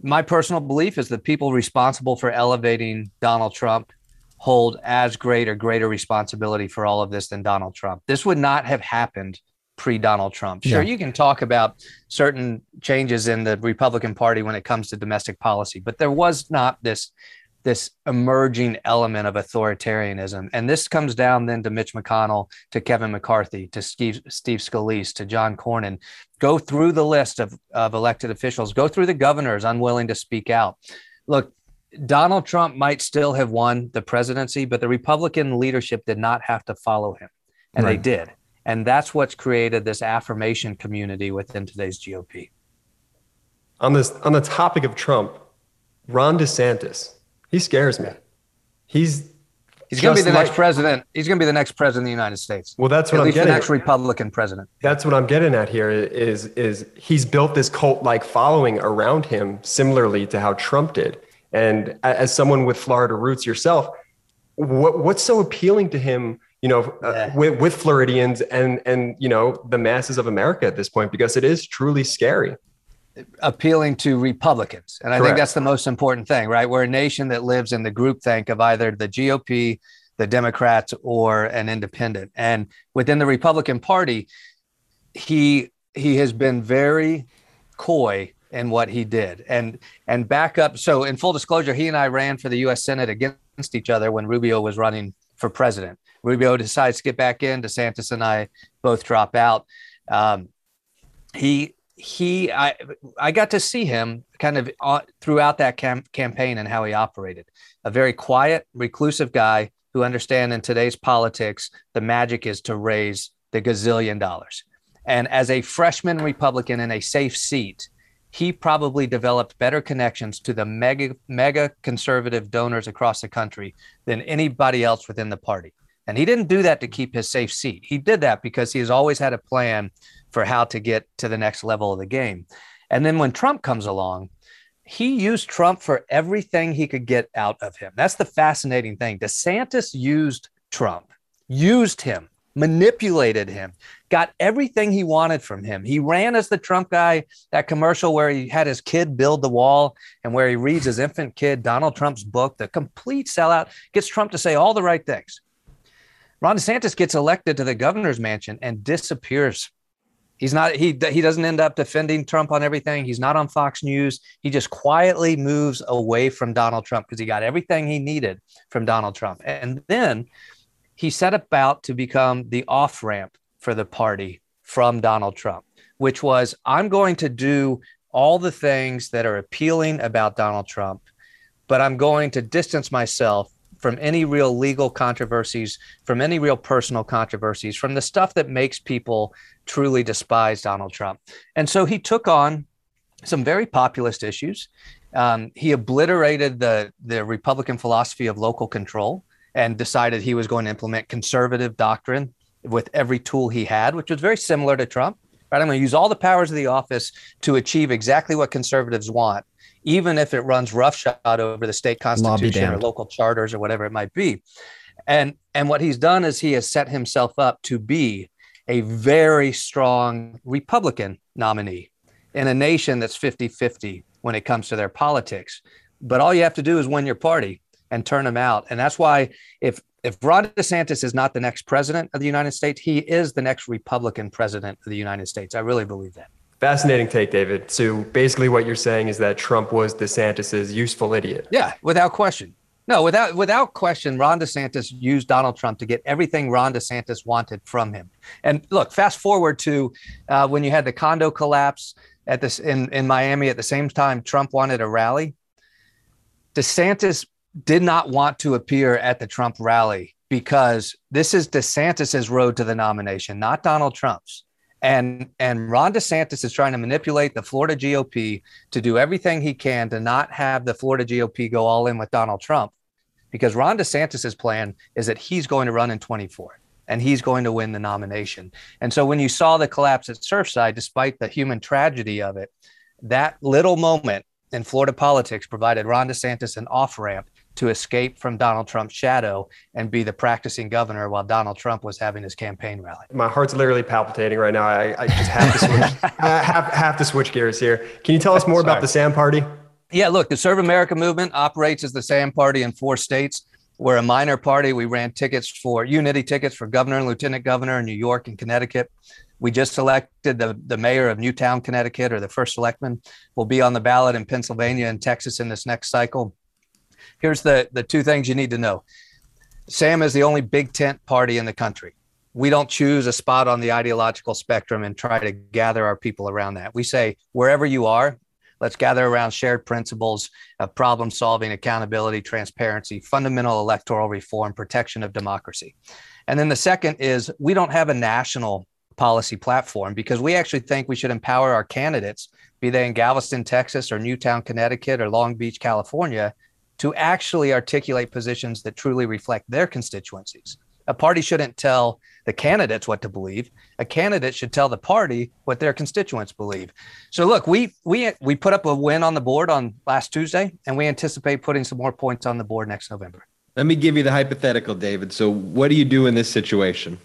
my personal belief is that people responsible for elevating Donald Trump hold as great or greater responsibility for all of this than Donald Trump. This would not have happened pre Donald Trump. Sure, yeah. you can talk about certain changes in the Republican Party when it comes to domestic policy, but there was not this this emerging element of authoritarianism. And this comes down then to Mitch McConnell, to Kevin McCarthy, to Steve, Steve Scalise, to John Cornyn. Go through the list of, of elected officials, go through the governors unwilling to speak out. Look, Donald Trump might still have won the presidency, but the Republican leadership did not have to follow him. And right. they did. And that's what's created this affirmation community within today's GOP. On this on the topic of Trump, Ron DeSantis, he scares me. He's He's going to be the like, next president. He's going to be the next president of the United States. Well, that's what at I'm getting. The next Republican president. That's what I'm getting at here. Is is he's built this cult-like following around him, similarly to how Trump did. And as someone with Florida roots yourself, what what's so appealing to him you know, uh, with, with Floridians and and you know the masses of America at this point because it is truly scary. Appealing to Republicans, and I Correct. think that's the most important thing, right? We're a nation that lives in the groupthink of either the GOP, the Democrats, or an independent. And within the Republican Party, he he has been very coy in what he did, and and back up. So, in full disclosure, he and I ran for the U.S. Senate against each other when Rubio was running for president. Rubio decides to get back in. DeSantis and I both drop out. Um, he he I I got to see him kind of throughout that cam- campaign and how he operated. A very quiet, reclusive guy who understand in today's politics the magic is to raise the gazillion dollars. And as a freshman Republican in a safe seat, he probably developed better connections to the mega mega conservative donors across the country than anybody else within the party. And he didn't do that to keep his safe seat. He did that because he has always had a plan for how to get to the next level of the game. And then when Trump comes along, he used Trump for everything he could get out of him. That's the fascinating thing. DeSantis used Trump, used him, manipulated him, got everything he wanted from him. He ran as the Trump guy, that commercial where he had his kid build the wall and where he reads his infant kid Donald Trump's book, the complete sellout, gets Trump to say all the right things. Ron DeSantis gets elected to the governor's mansion and disappears. He's not he he doesn't end up defending Trump on everything. He's not on Fox News. He just quietly moves away from Donald Trump because he got everything he needed from Donald Trump. And then he set about to become the off-ramp for the party from Donald Trump, which was I'm going to do all the things that are appealing about Donald Trump, but I'm going to distance myself from any real legal controversies, from any real personal controversies, from the stuff that makes people truly despise Donald Trump. And so he took on some very populist issues. Um, he obliterated the, the Republican philosophy of local control and decided he was going to implement conservative doctrine with every tool he had, which was very similar to Trump. Right? I'm going to use all the powers of the office to achieve exactly what conservatives want even if it runs roughshod over the state constitution or local charters or whatever it might be. And and what he's done is he has set himself up to be a very strong Republican nominee in a nation that's 50-50 when it comes to their politics. But all you have to do is win your party and turn them out. And that's why if if Ron DeSantis is not the next president of the United States, he is the next Republican president of the United States. I really believe that. Fascinating take, David. So basically, what you're saying is that Trump was DeSantis's useful idiot. Yeah, without question. No, without without question, Ron DeSantis used Donald Trump to get everything Ron DeSantis wanted from him. And look, fast forward to uh, when you had the condo collapse at this in in Miami at the same time Trump wanted a rally. DeSantis did not want to appear at the Trump rally because this is DeSantis's road to the nomination, not Donald Trump's. And and Ron DeSantis is trying to manipulate the Florida GOP to do everything he can to not have the Florida GOP go all in with Donald Trump, because Ron DeSantis's plan is that he's going to run in 24 and he's going to win the nomination. And so when you saw the collapse at Surfside, despite the human tragedy of it, that little moment in Florida politics provided Ron DeSantis an off ramp to escape from Donald Trump's shadow and be the practicing governor while Donald Trump was having his campaign rally. My heart's literally palpitating right now. I, I just have to switch, have, have to switch gears here. Can you tell us more about the SAM Party? Yeah, look, the Serve America movement operates as the SAM Party in four states. We're a minor party. We ran tickets for unity tickets for governor and lieutenant governor in New York and Connecticut. We just elected the, the mayor of Newtown, Connecticut, or the first selectman. will be on the ballot in Pennsylvania and Texas in this next cycle. Here's the, the two things you need to know SAM is the only big tent party in the country. We don't choose a spot on the ideological spectrum and try to gather our people around that. We say, wherever you are, let's gather around shared principles of problem solving, accountability, transparency, fundamental electoral reform, protection of democracy. And then the second is we don't have a national policy platform because we actually think we should empower our candidates, be they in Galveston, Texas, or Newtown, Connecticut, or Long Beach, California, to actually articulate positions that truly reflect their constituencies. A party shouldn't tell the candidates what to believe. A candidate should tell the party what their constituents believe. So look, we we we put up a win on the board on last Tuesday, and we anticipate putting some more points on the board next November. Let me give you the hypothetical, David. So what do you do in this situation?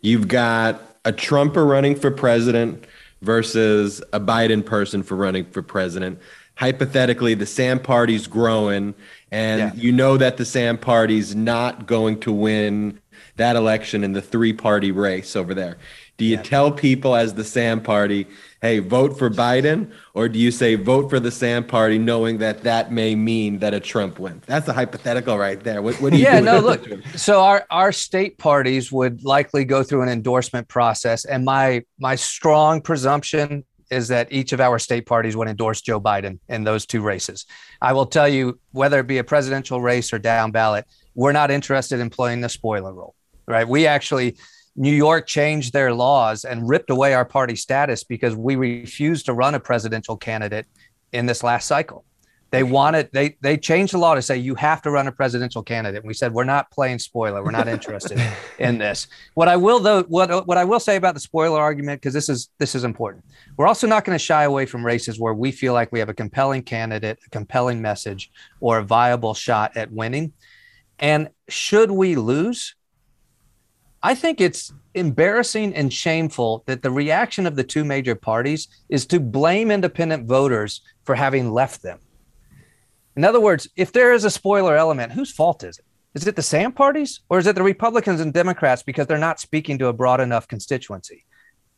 You've got a Trumper running for president versus a Biden person for running for president hypothetically the Sam party's growing and yeah. you know that the Sam party's not going to win that election in the three party race over there. Do you yeah. tell people as the Sam party, hey, vote for Biden? Or do you say vote for the Sam party knowing that that may mean that a Trump wins? That's a hypothetical right there. What, what do you Yeah, no, look. So our, our state parties would likely go through an endorsement process. And my my strong presumption is that each of our state parties would endorse Joe Biden in those two races. I will tell you, whether it be a presidential race or down ballot, we're not interested in playing the spoiler role, right? We actually, New York changed their laws and ripped away our party status because we refused to run a presidential candidate in this last cycle. They wanted they they changed the law to say you have to run a presidential candidate. And we said we're not playing spoiler. We're not interested in this. What I will though what what I will say about the spoiler argument because this is this is important. We're also not going to shy away from races where we feel like we have a compelling candidate, a compelling message, or a viable shot at winning. And should we lose, I think it's embarrassing and shameful that the reaction of the two major parties is to blame independent voters for having left them in other words, if there is a spoiler element, whose fault is it? Is it the Sam parties or is it the Republicans and Democrats because they're not speaking to a broad enough constituency?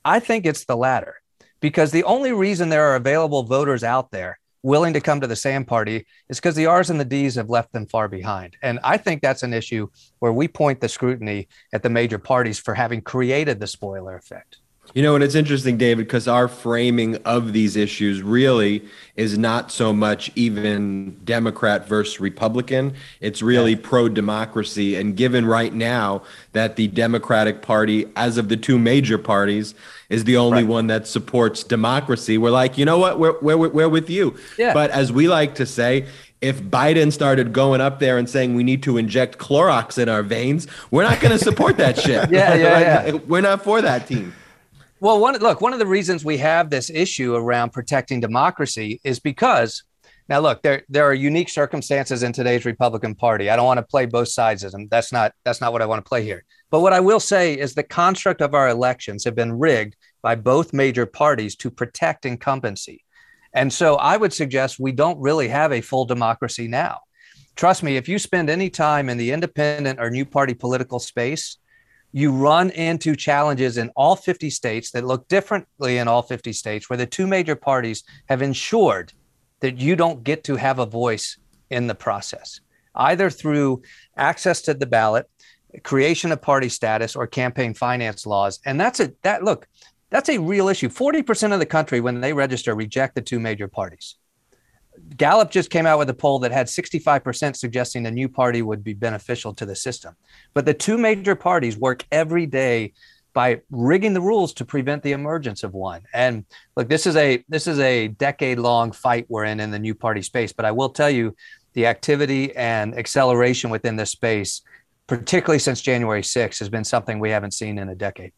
I think it's the latter because the only reason there are available voters out there willing to come to the Sam party is because the R's and the D's have left them far behind. And I think that's an issue where we point the scrutiny at the major parties for having created the spoiler effect. You know, and it's interesting, David, because our framing of these issues really is not so much even Democrat versus Republican. It's really yeah. pro democracy. And given right now that the Democratic Party, as of the two major parties, is the only right. one that supports democracy, we're like, you know what? We're, we're, we're with you. Yeah. But as we like to say, if Biden started going up there and saying we need to inject Clorox in our veins, we're not going to support that shit. yeah, yeah, yeah. We're not for that team. Well, one look, one of the reasons we have this issue around protecting democracy is because now look, there there are unique circumstances in today's Republican Party. I don't want to play both sides of them. That's not that's not what I want to play here. But what I will say is the construct of our elections have been rigged by both major parties to protect incumbency. And so I would suggest we don't really have a full democracy now. Trust me, if you spend any time in the independent or new party political space, you run into challenges in all 50 states that look differently in all 50 states, where the two major parties have ensured that you don't get to have a voice in the process, either through access to the ballot, creation of party status, or campaign finance laws. And that's a that look, that's a real issue. 40% of the country, when they register, reject the two major parties. Gallup just came out with a poll that had 65% suggesting a new party would be beneficial to the system. But the two major parties work every day by rigging the rules to prevent the emergence of one. And look, this is a this is a decade long fight we're in in the new party space. But I will tell you, the activity and acceleration within this space, particularly since January 6th, has been something we haven't seen in a decade.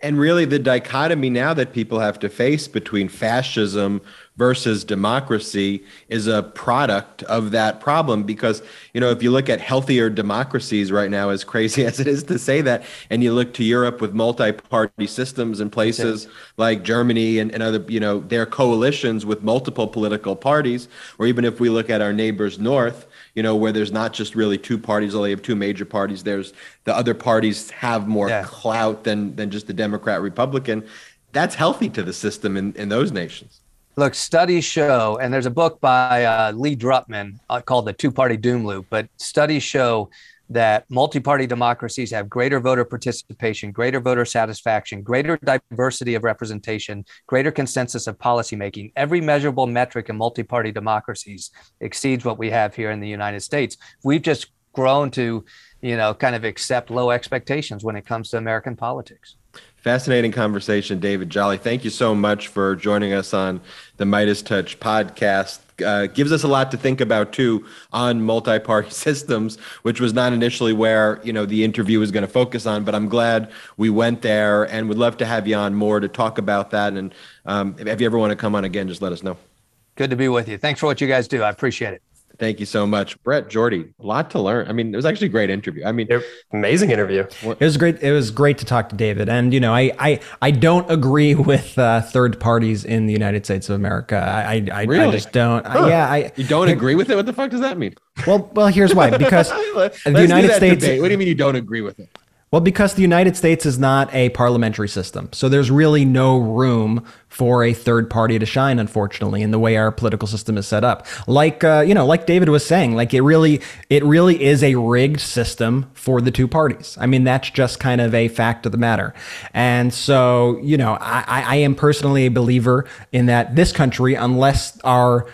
And really, the dichotomy now that people have to face between fascism versus democracy is a product of that problem. Because, you know, if you look at healthier democracies right now, as crazy as it is to say that, and you look to Europe with multi party systems and places like Germany and, and other, you know, their coalitions with multiple political parties, or even if we look at our neighbors north, you know, where there's not just really two parties, only have two major parties. There's the other parties have more yeah. clout than than just the Democrat Republican. That's healthy to the system in, in those nations. Look, studies show, and there's a book by uh, Lee Drutman uh, called The Two Party Doom Loop, but studies show that multi-party democracies have greater voter participation, greater voter satisfaction, greater diversity of representation, greater consensus of policymaking. Every measurable metric in multi-party democracies exceeds what we have here in the United States. We've just grown to, you know, kind of accept low expectations when it comes to American politics. Fascinating conversation, David Jolly. Thank you so much for joining us on the MeidasTouch podcast. Uh, gives us a lot to think about too on multi-party systems, which was not initially where you know the interview was going to focus on. But I'm glad we went there, and would love to have you on more to talk about that. And um, if you ever want to come on again, just let us know. Good to be with you. Thanks for what you guys do. I appreciate it. Thank you so much, Brett Jordy. A lot to learn. I mean, it was actually a great interview. I mean, amazing interview. It was great. It was great to talk to David. And you know, I I, I don't agree with uh, third parties in the United States of America. I I, really? I just don't. Huh. I, yeah, I. You don't agree with it? What the fuck does that mean? Well, well, here's why. Because the United States. Debate. What do you mean you don't agree with it? Well, because the United States is not a parliamentary system. So there's really no room for a third party to shine, unfortunately, in the way our political system is set up. Like, uh, you know, like David was saying, like it really, it really is a rigged system for the two parties. I mean, that's just kind of a fact of the matter. And so, you know, I, I am personally a believer in that this country, unless our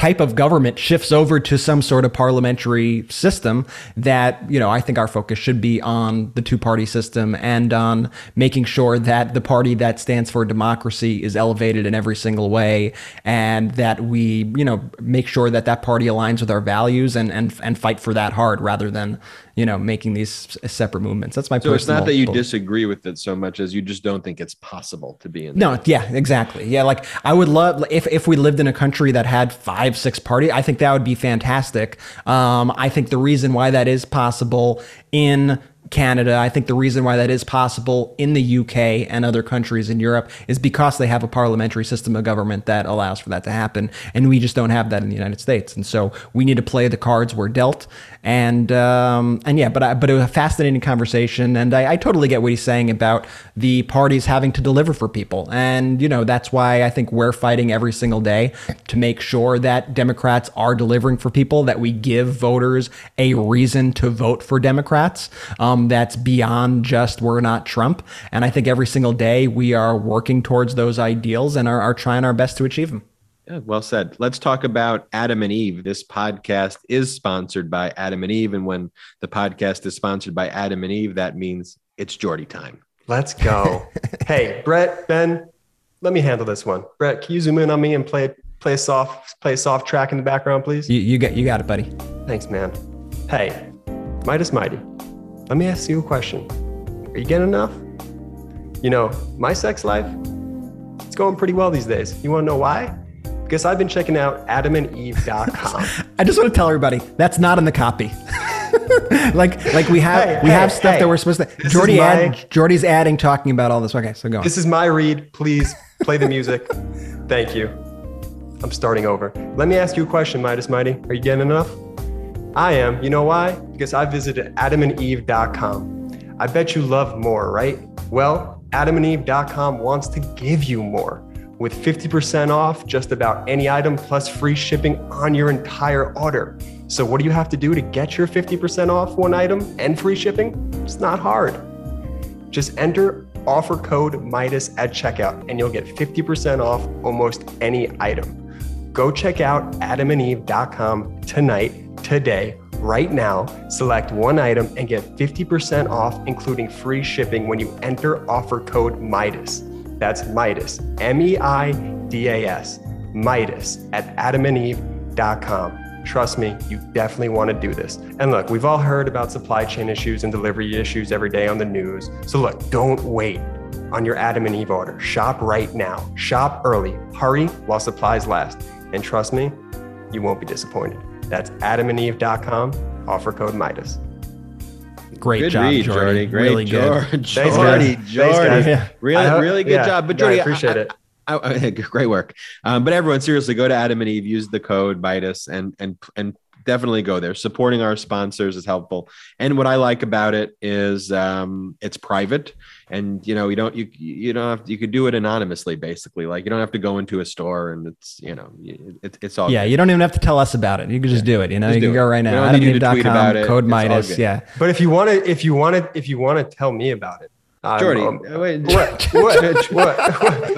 type of government shifts over to some sort of parliamentary system that you know I think our focus should be on the two party system and on making sure that the party that stands for democracy is elevated in every single way and that we you know make sure that that party aligns with our values and and and fight for that hard rather than you know, making these separate movements. That's my so it's not that you belief. disagree with it so much as you just don't think it's possible to be in. No, yeah, exactly. Yeah, like I would love if if we lived in a country that had five, six party. I think that would be fantastic. Um, I think the reason why that is possible in Canada. I think the reason why that is possible in the UK and other countries in Europe is because they have a parliamentary system of government that allows for that to happen. And we just don't have that in the United States. And so we need to play the cards we're dealt. And um, and yeah, but I, but it was a fascinating conversation. And I, I totally get what he's saying about the parties having to deliver for people. And, you know, that's why I think we're fighting every single day to make sure that Democrats are delivering for people, that we give voters a reason to vote for Democrats. Um, that's beyond just we're not Trump. And I think every single day we are working towards those ideals and are, are trying our best to achieve them. Yeah, well said. Let's talk about Adam and Eve. This podcast is sponsored by Adam and Eve. And when the podcast is sponsored by Adam and Eve, that means it's Jordy time. Let's go. hey, Brett, Ben, let me handle this one. Brett, can you zoom in on me and play play a soft play a soft track in the background, please? You, you got you got it, buddy. Thanks, man. Hey, Meidas Mighty. Let me ask you a question. Are you getting enough? You know, my sex life, it's going pretty well these days. You want to know why? Because I've been checking out adamandeve.com. I just want to tell everybody that's not in the copy. like like we have hey, we hey, have stuff hey, that we're supposed to Jordy my, add, Jordy's adding talking about all this. Okay, so go on. This is my read. Please play the music. Thank you. I'm starting over. Let me ask you a question, Meidas Mighty. Are you getting enough? I am. You know why? Because I visited adamandeve.com. I bet you love more, right? Well, adamandeve.com wants to give you more with 50% off just about any item plus free shipping on your entire order. So, what do you have to do to get your 50% off one item and free shipping? It's not hard. Just enter offer code MEIDAS at checkout and you'll get 50% off almost any item. Go check out adamandeve.com tonight, today, right now. Select one item and get 50% off, including free shipping when you enter offer code MEIDAS. That's Meidas, M E I D A S, Meidas at adamandeve.com. Trust me, you definitely want to do this. And look, we've all heard about supply chain issues and delivery issues every day on the news. So look, don't wait on your Adam and Eve order. Shop right now. Shop early. Hurry while supplies last. And trust me, you won't be disappointed. That's adamandeve.com, offer code Meidas. Great good job, read, Jordy. Jordy. Great really Jordy, good. Jordy, Jordy. Yeah. Really, hope, really good yeah, job. But yeah, Jordy, I appreciate I, it. I, I, great work. Um, but everyone, seriously, go to Adam and Eve, use the code Meidas, and and and definitely go there. Supporting our sponsors is helpful. And what I like about it is um, it's private, and you know you don't you you don't have to, you could do it anonymously, basically. Like you don't have to go into a store, and it's you know it, it's all yeah. good. You don't even have to tell us about it. You can just do it. You know, Just you can it. go right We now. don't need you to tweet AdamandEve.com, about it. Code It's all Meidas. good. Yeah. But if you want to, if you want to, if you want to tell me about it, I'm- Jordy, um, wait, what, what, what, what?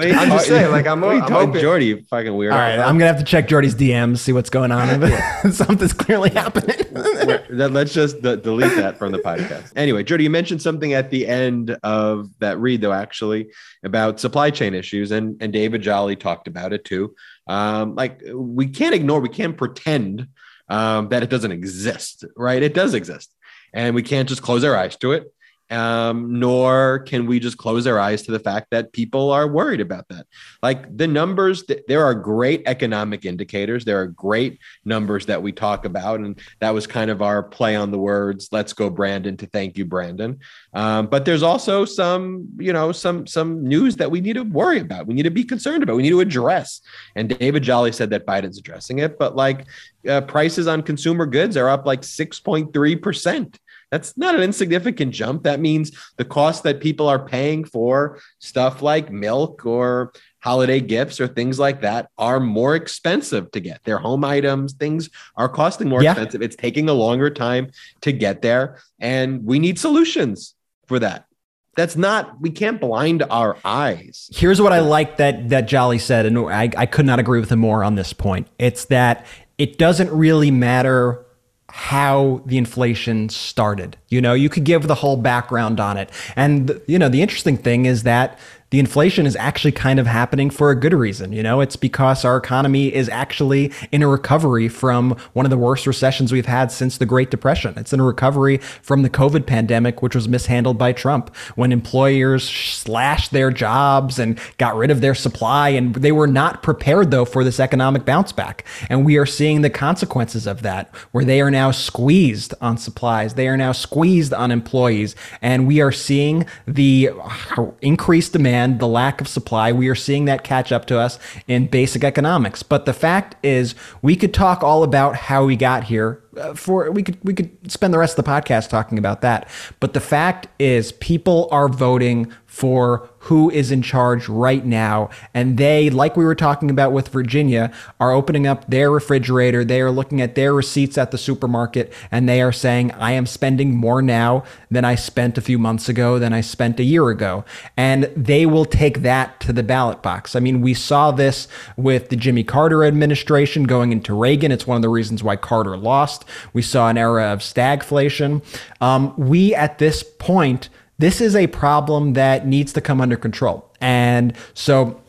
I'm just saying, like I'm, what are you I'm talking. Jordy, you fucking weirdo. All right, I'm gonna have to check Jordy's DMs, see what's going on. Something's clearly happening. Then let's just de- delete that from the podcast. Anyway, Jordy, you mentioned something at the end of that read, though, actually, about supply chain issues, and and David Jolly talked about it too. Um, like we can't ignore, we can't pretend um, that it doesn't exist, right? It does exist, and we can't just close our eyes to it. Um, nor can we just close our eyes to the fact that people are worried about that. Like the numbers, th- there are great economic indicators. There are great numbers that we talk about, and that was kind of our play on the words. Let's go, Brandon, to thank you, Brandon. Um, but there's also some, you know, some some news that we need to worry about. We need to be concerned about. We need to address. And David Jolly said that Biden's addressing it, but like uh, prices on consumer goods are up like six point three percent. That's not an insignificant jump. That means the cost that people are paying for stuff like milk or holiday gifts or things like that are more expensive to get. Their home items, things are costing more Yeah. expensive. It's taking a longer time to get there. And we need solutions for that. That's not, we can't blind our eyes. Here's what I like that that Jolly said, and I, I could not agree with him more on this point. It's that it doesn't really matter how the inflation started. You know, you could give the whole background on it. And you know, the interesting thing is that the inflation is actually kind of happening for a good reason. You know, it's because our economy is actually in a recovery from one of the worst recessions we've had since the Great Depression. It's in a recovery from the COVID pandemic, which was mishandled by Trump when employers slashed their jobs and got rid of their supply. And they were not prepared, though, for this economic bounce back. And we are seeing the consequences of that, where they are now squeezed on supplies, they are now squeezed on employees. And we are seeing the increased demand, the lack of supply. We are seeing that catch up to us in basic economics. But the fact is, we could talk all about how we got here. uh, For we could we could spend the rest of the podcast talking about that. But the fact is, people are voting for who is in charge right now. And they, like we were talking about with Virginia, are opening up their refrigerator. They are looking at their receipts at the supermarket and they are saying, I am spending more now than I spent a few months ago, than I spent a year ago. And they will take that to the ballot box. I mean, we saw this with the Jimmy Carter administration going into Reagan. It's one of the reasons why Carter lost. We saw an era of stagflation. Um, we, at this point, this is a problem that needs to come under control. And so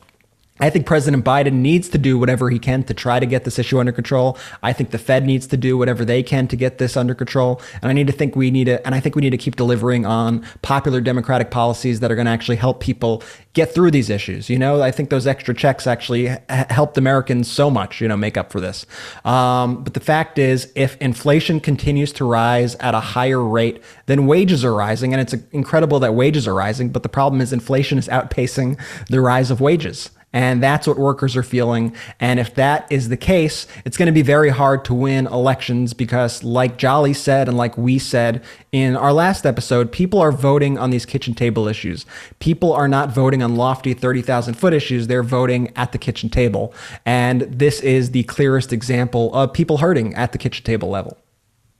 I think President Biden needs to do whatever he can to try to get this issue under control. I think the Fed needs to do whatever they can to get this under control. And I need to think we need to, and I think we need to keep delivering on popular Democratic policies that are going to actually help people get through these issues. You know, I think those extra checks actually helped Americans so much, you know, make up for this. Um, but the fact is, if inflation continues to rise at a higher rate than wages are rising, and it's incredible that wages are rising, but the problem is inflation is outpacing the rise of wages. And that's what workers are feeling. And if that is the case, it's going to be very hard to win elections because, like Jolly said, and like we said in our last episode, people are voting on these kitchen table issues. People are not voting on lofty 30,000 foot issues, they're voting at the kitchen table. And this is the clearest example of people hurting at the kitchen table level.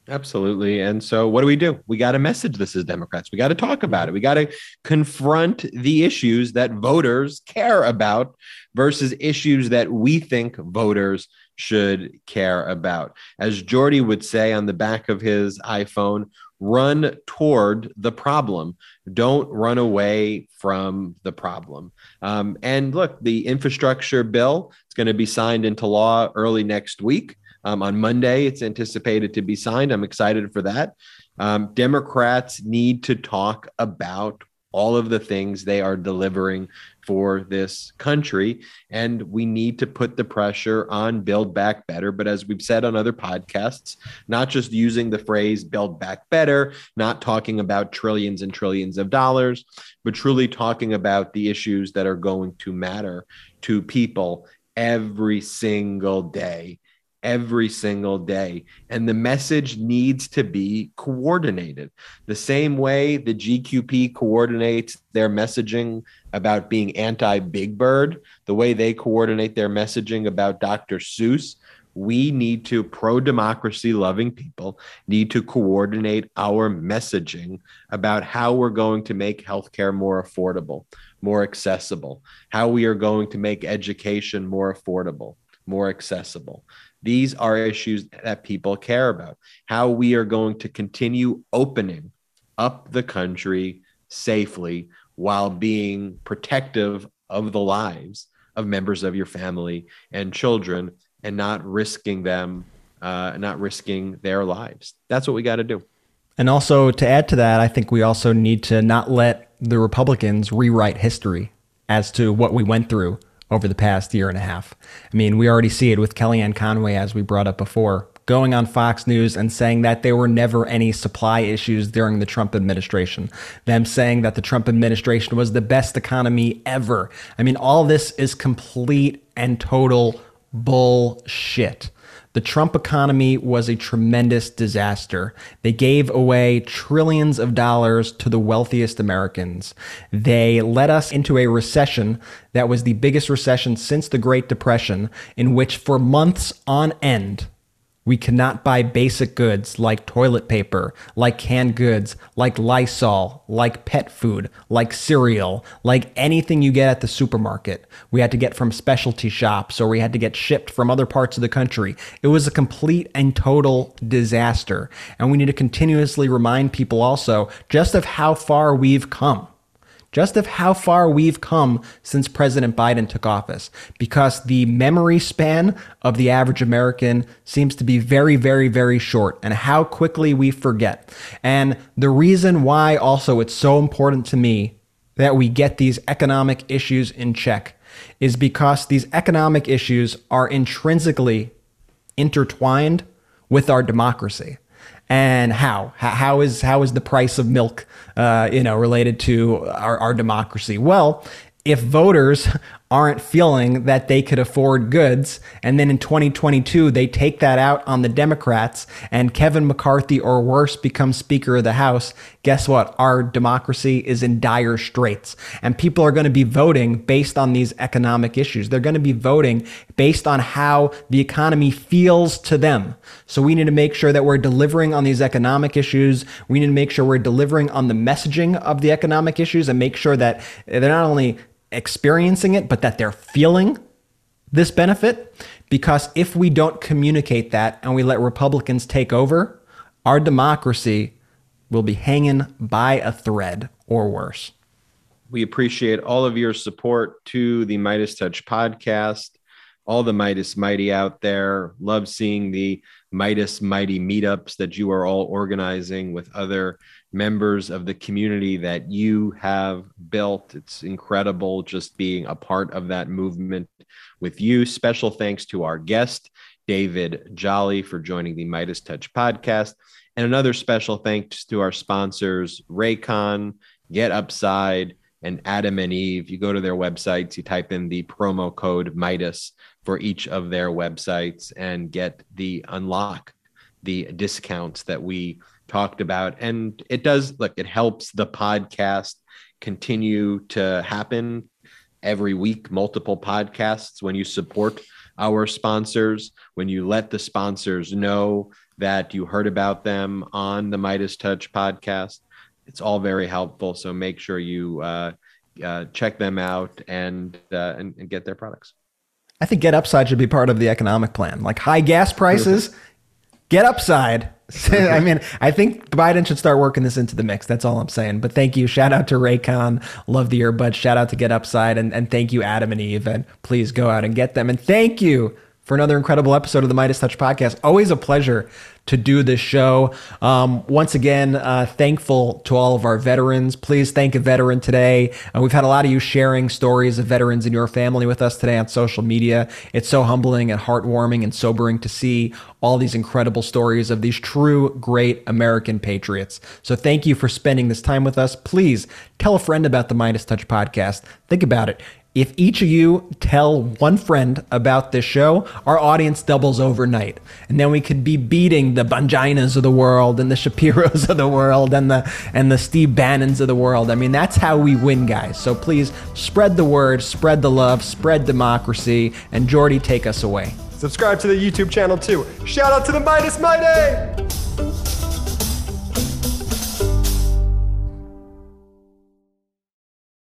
Absolutely. And so, what do we do? We got to message this as Democrats. We got to talk about it. We got to confront the issues that voters care about versus issues that we think voters should care about. As Jordy would say on the back of his iPhone, run toward the problem. Don't run away from the problem. Um, and look, the infrastructure bill is going to be signed into law early next week. Um, on Monday, it's anticipated to be signed. I'm excited for that. Um, Democrats need to talk about all of the things they are delivering for this country. And we need to put the pressure on Build Back Better. But as we've said on other podcasts, not just using the phrase Build Back Better, not talking about trillions and trillions of dollars, but truly talking about the issues that are going to matter to people every single day every single day. And the message needs to be coordinated. The same way the GQP coordinates their messaging about being anti Big Bird, the way they coordinate their messaging about Dr. Seuss. We need to, pro democracy loving people, need to coordinate our messaging about how we're going to make healthcare more affordable, more accessible, how we are going to make education more affordable, more accessible. These are issues that people care about. How we are going to continue opening up the country safely while being protective of the lives of members of your family and children and not risking them, uh, not risking their lives. That's what we got to do. And also to add to that, I think we also need to not let the Republicans rewrite history as to what we went through over the past year and a half. I mean, we already see it with Kellyanne Conway, as we brought up before, going on Fox News and saying that there were never any supply issues during the Trump administration. Them saying that the Trump administration was the best economy ever. I mean, all this is complete and total bullshit. The Trump economy was a tremendous disaster. They gave away trillions of dollars to the wealthiest Americans. They led us into a recession that was the biggest recession since the Great Depression, in which for months on end, we cannot buy basic goods like toilet paper, like canned goods, like Lysol, like pet food, like cereal, like anything you get at the supermarket. We had to get from specialty shops or we had to get shipped from other parts of the country. It was a complete and total disaster. And we need to continuously remind people also just of how far we've come just of how far we've come since President Biden took office, because the memory span of the average American seems to be very, very, very short, and how quickly we forget. And the reason why also it's so important to me that we get these economic issues in check is because these economic issues are intrinsically intertwined with our democracy and how? How is how is the price of milk uh, you know related to our, our democracy? Well if voters aren't feeling that they could afford goods. And then in 2022, they take that out on the Democrats and Kevin McCarthy or worse becomes Speaker of the House. Guess what? Our democracy is in dire straits. And people are going to be voting based on these economic issues. They're going to be voting based on how the economy feels to them. So we need to make sure that we're delivering on these economic issues. We need to make sure we're delivering on the messaging of the economic issues and make sure that they're not only experiencing it, but that they're feeling this benefit. Because if we don't communicate that and we let Republicans take over, our democracy will be hanging by a thread or worse. We appreciate all of your support to the MeidasTouch podcast. All the Meidas Mighty out there. Love seeing the Meidas Mighty meetups that you are all organizing with other members of the community that you have built. It's incredible just being a part of that movement with you. Special thanks to our guest, David Jolly, for joining the MeidasTouch podcast. And another special thanks to our sponsors, Raycon, GetUpside, and Adam and Eve. You go to their websites, you type in the promo code MEIDAS for each of their websites and get the unlock the discounts that we talked about. And it does look, it helps the podcast continue to happen every week, multiple podcasts when you support our sponsors, when you let the sponsors know that you heard about them on the MeidasTouch podcast. It's all very helpful. So make sure you uh, uh, check them out and, uh, and, and get their products. I think GetUpside should be part of the economic plan. Like high gas prices, GetUpside. I mean, I think Biden should start working this into the mix. That's all I'm saying. But thank you. Shout out to Raycon. Love the earbuds. Shout out to GetUpside. And, and thank you, Adam and Eve. And please go out and get them. And thank you for another incredible episode of the MeidasTouch podcast. Always a pleasure to do this show. Um, once again, uh, thankful to all of our veterans. Please thank a veteran today. Uh, we've had a lot of you sharing stories of veterans in your family with us today on social media. It's so humbling and heartwarming and sobering to see all these incredible stories of these true great American patriots. So thank you for spending this time with us. Please tell a friend about the MeidasTouch podcast. Think about it if each of you tell one friend about this show, our audience doubles overnight. And then we could be beating the Bonginos of the world and the Shapiros of the world and the and the Steve Bannons of the world. I mean, that's how we win, guys. So please spread the word, spread the love, spread democracy, and Jordy, take us away. Subscribe to the YouTube channel too. Shout out to the Meidas Mighty!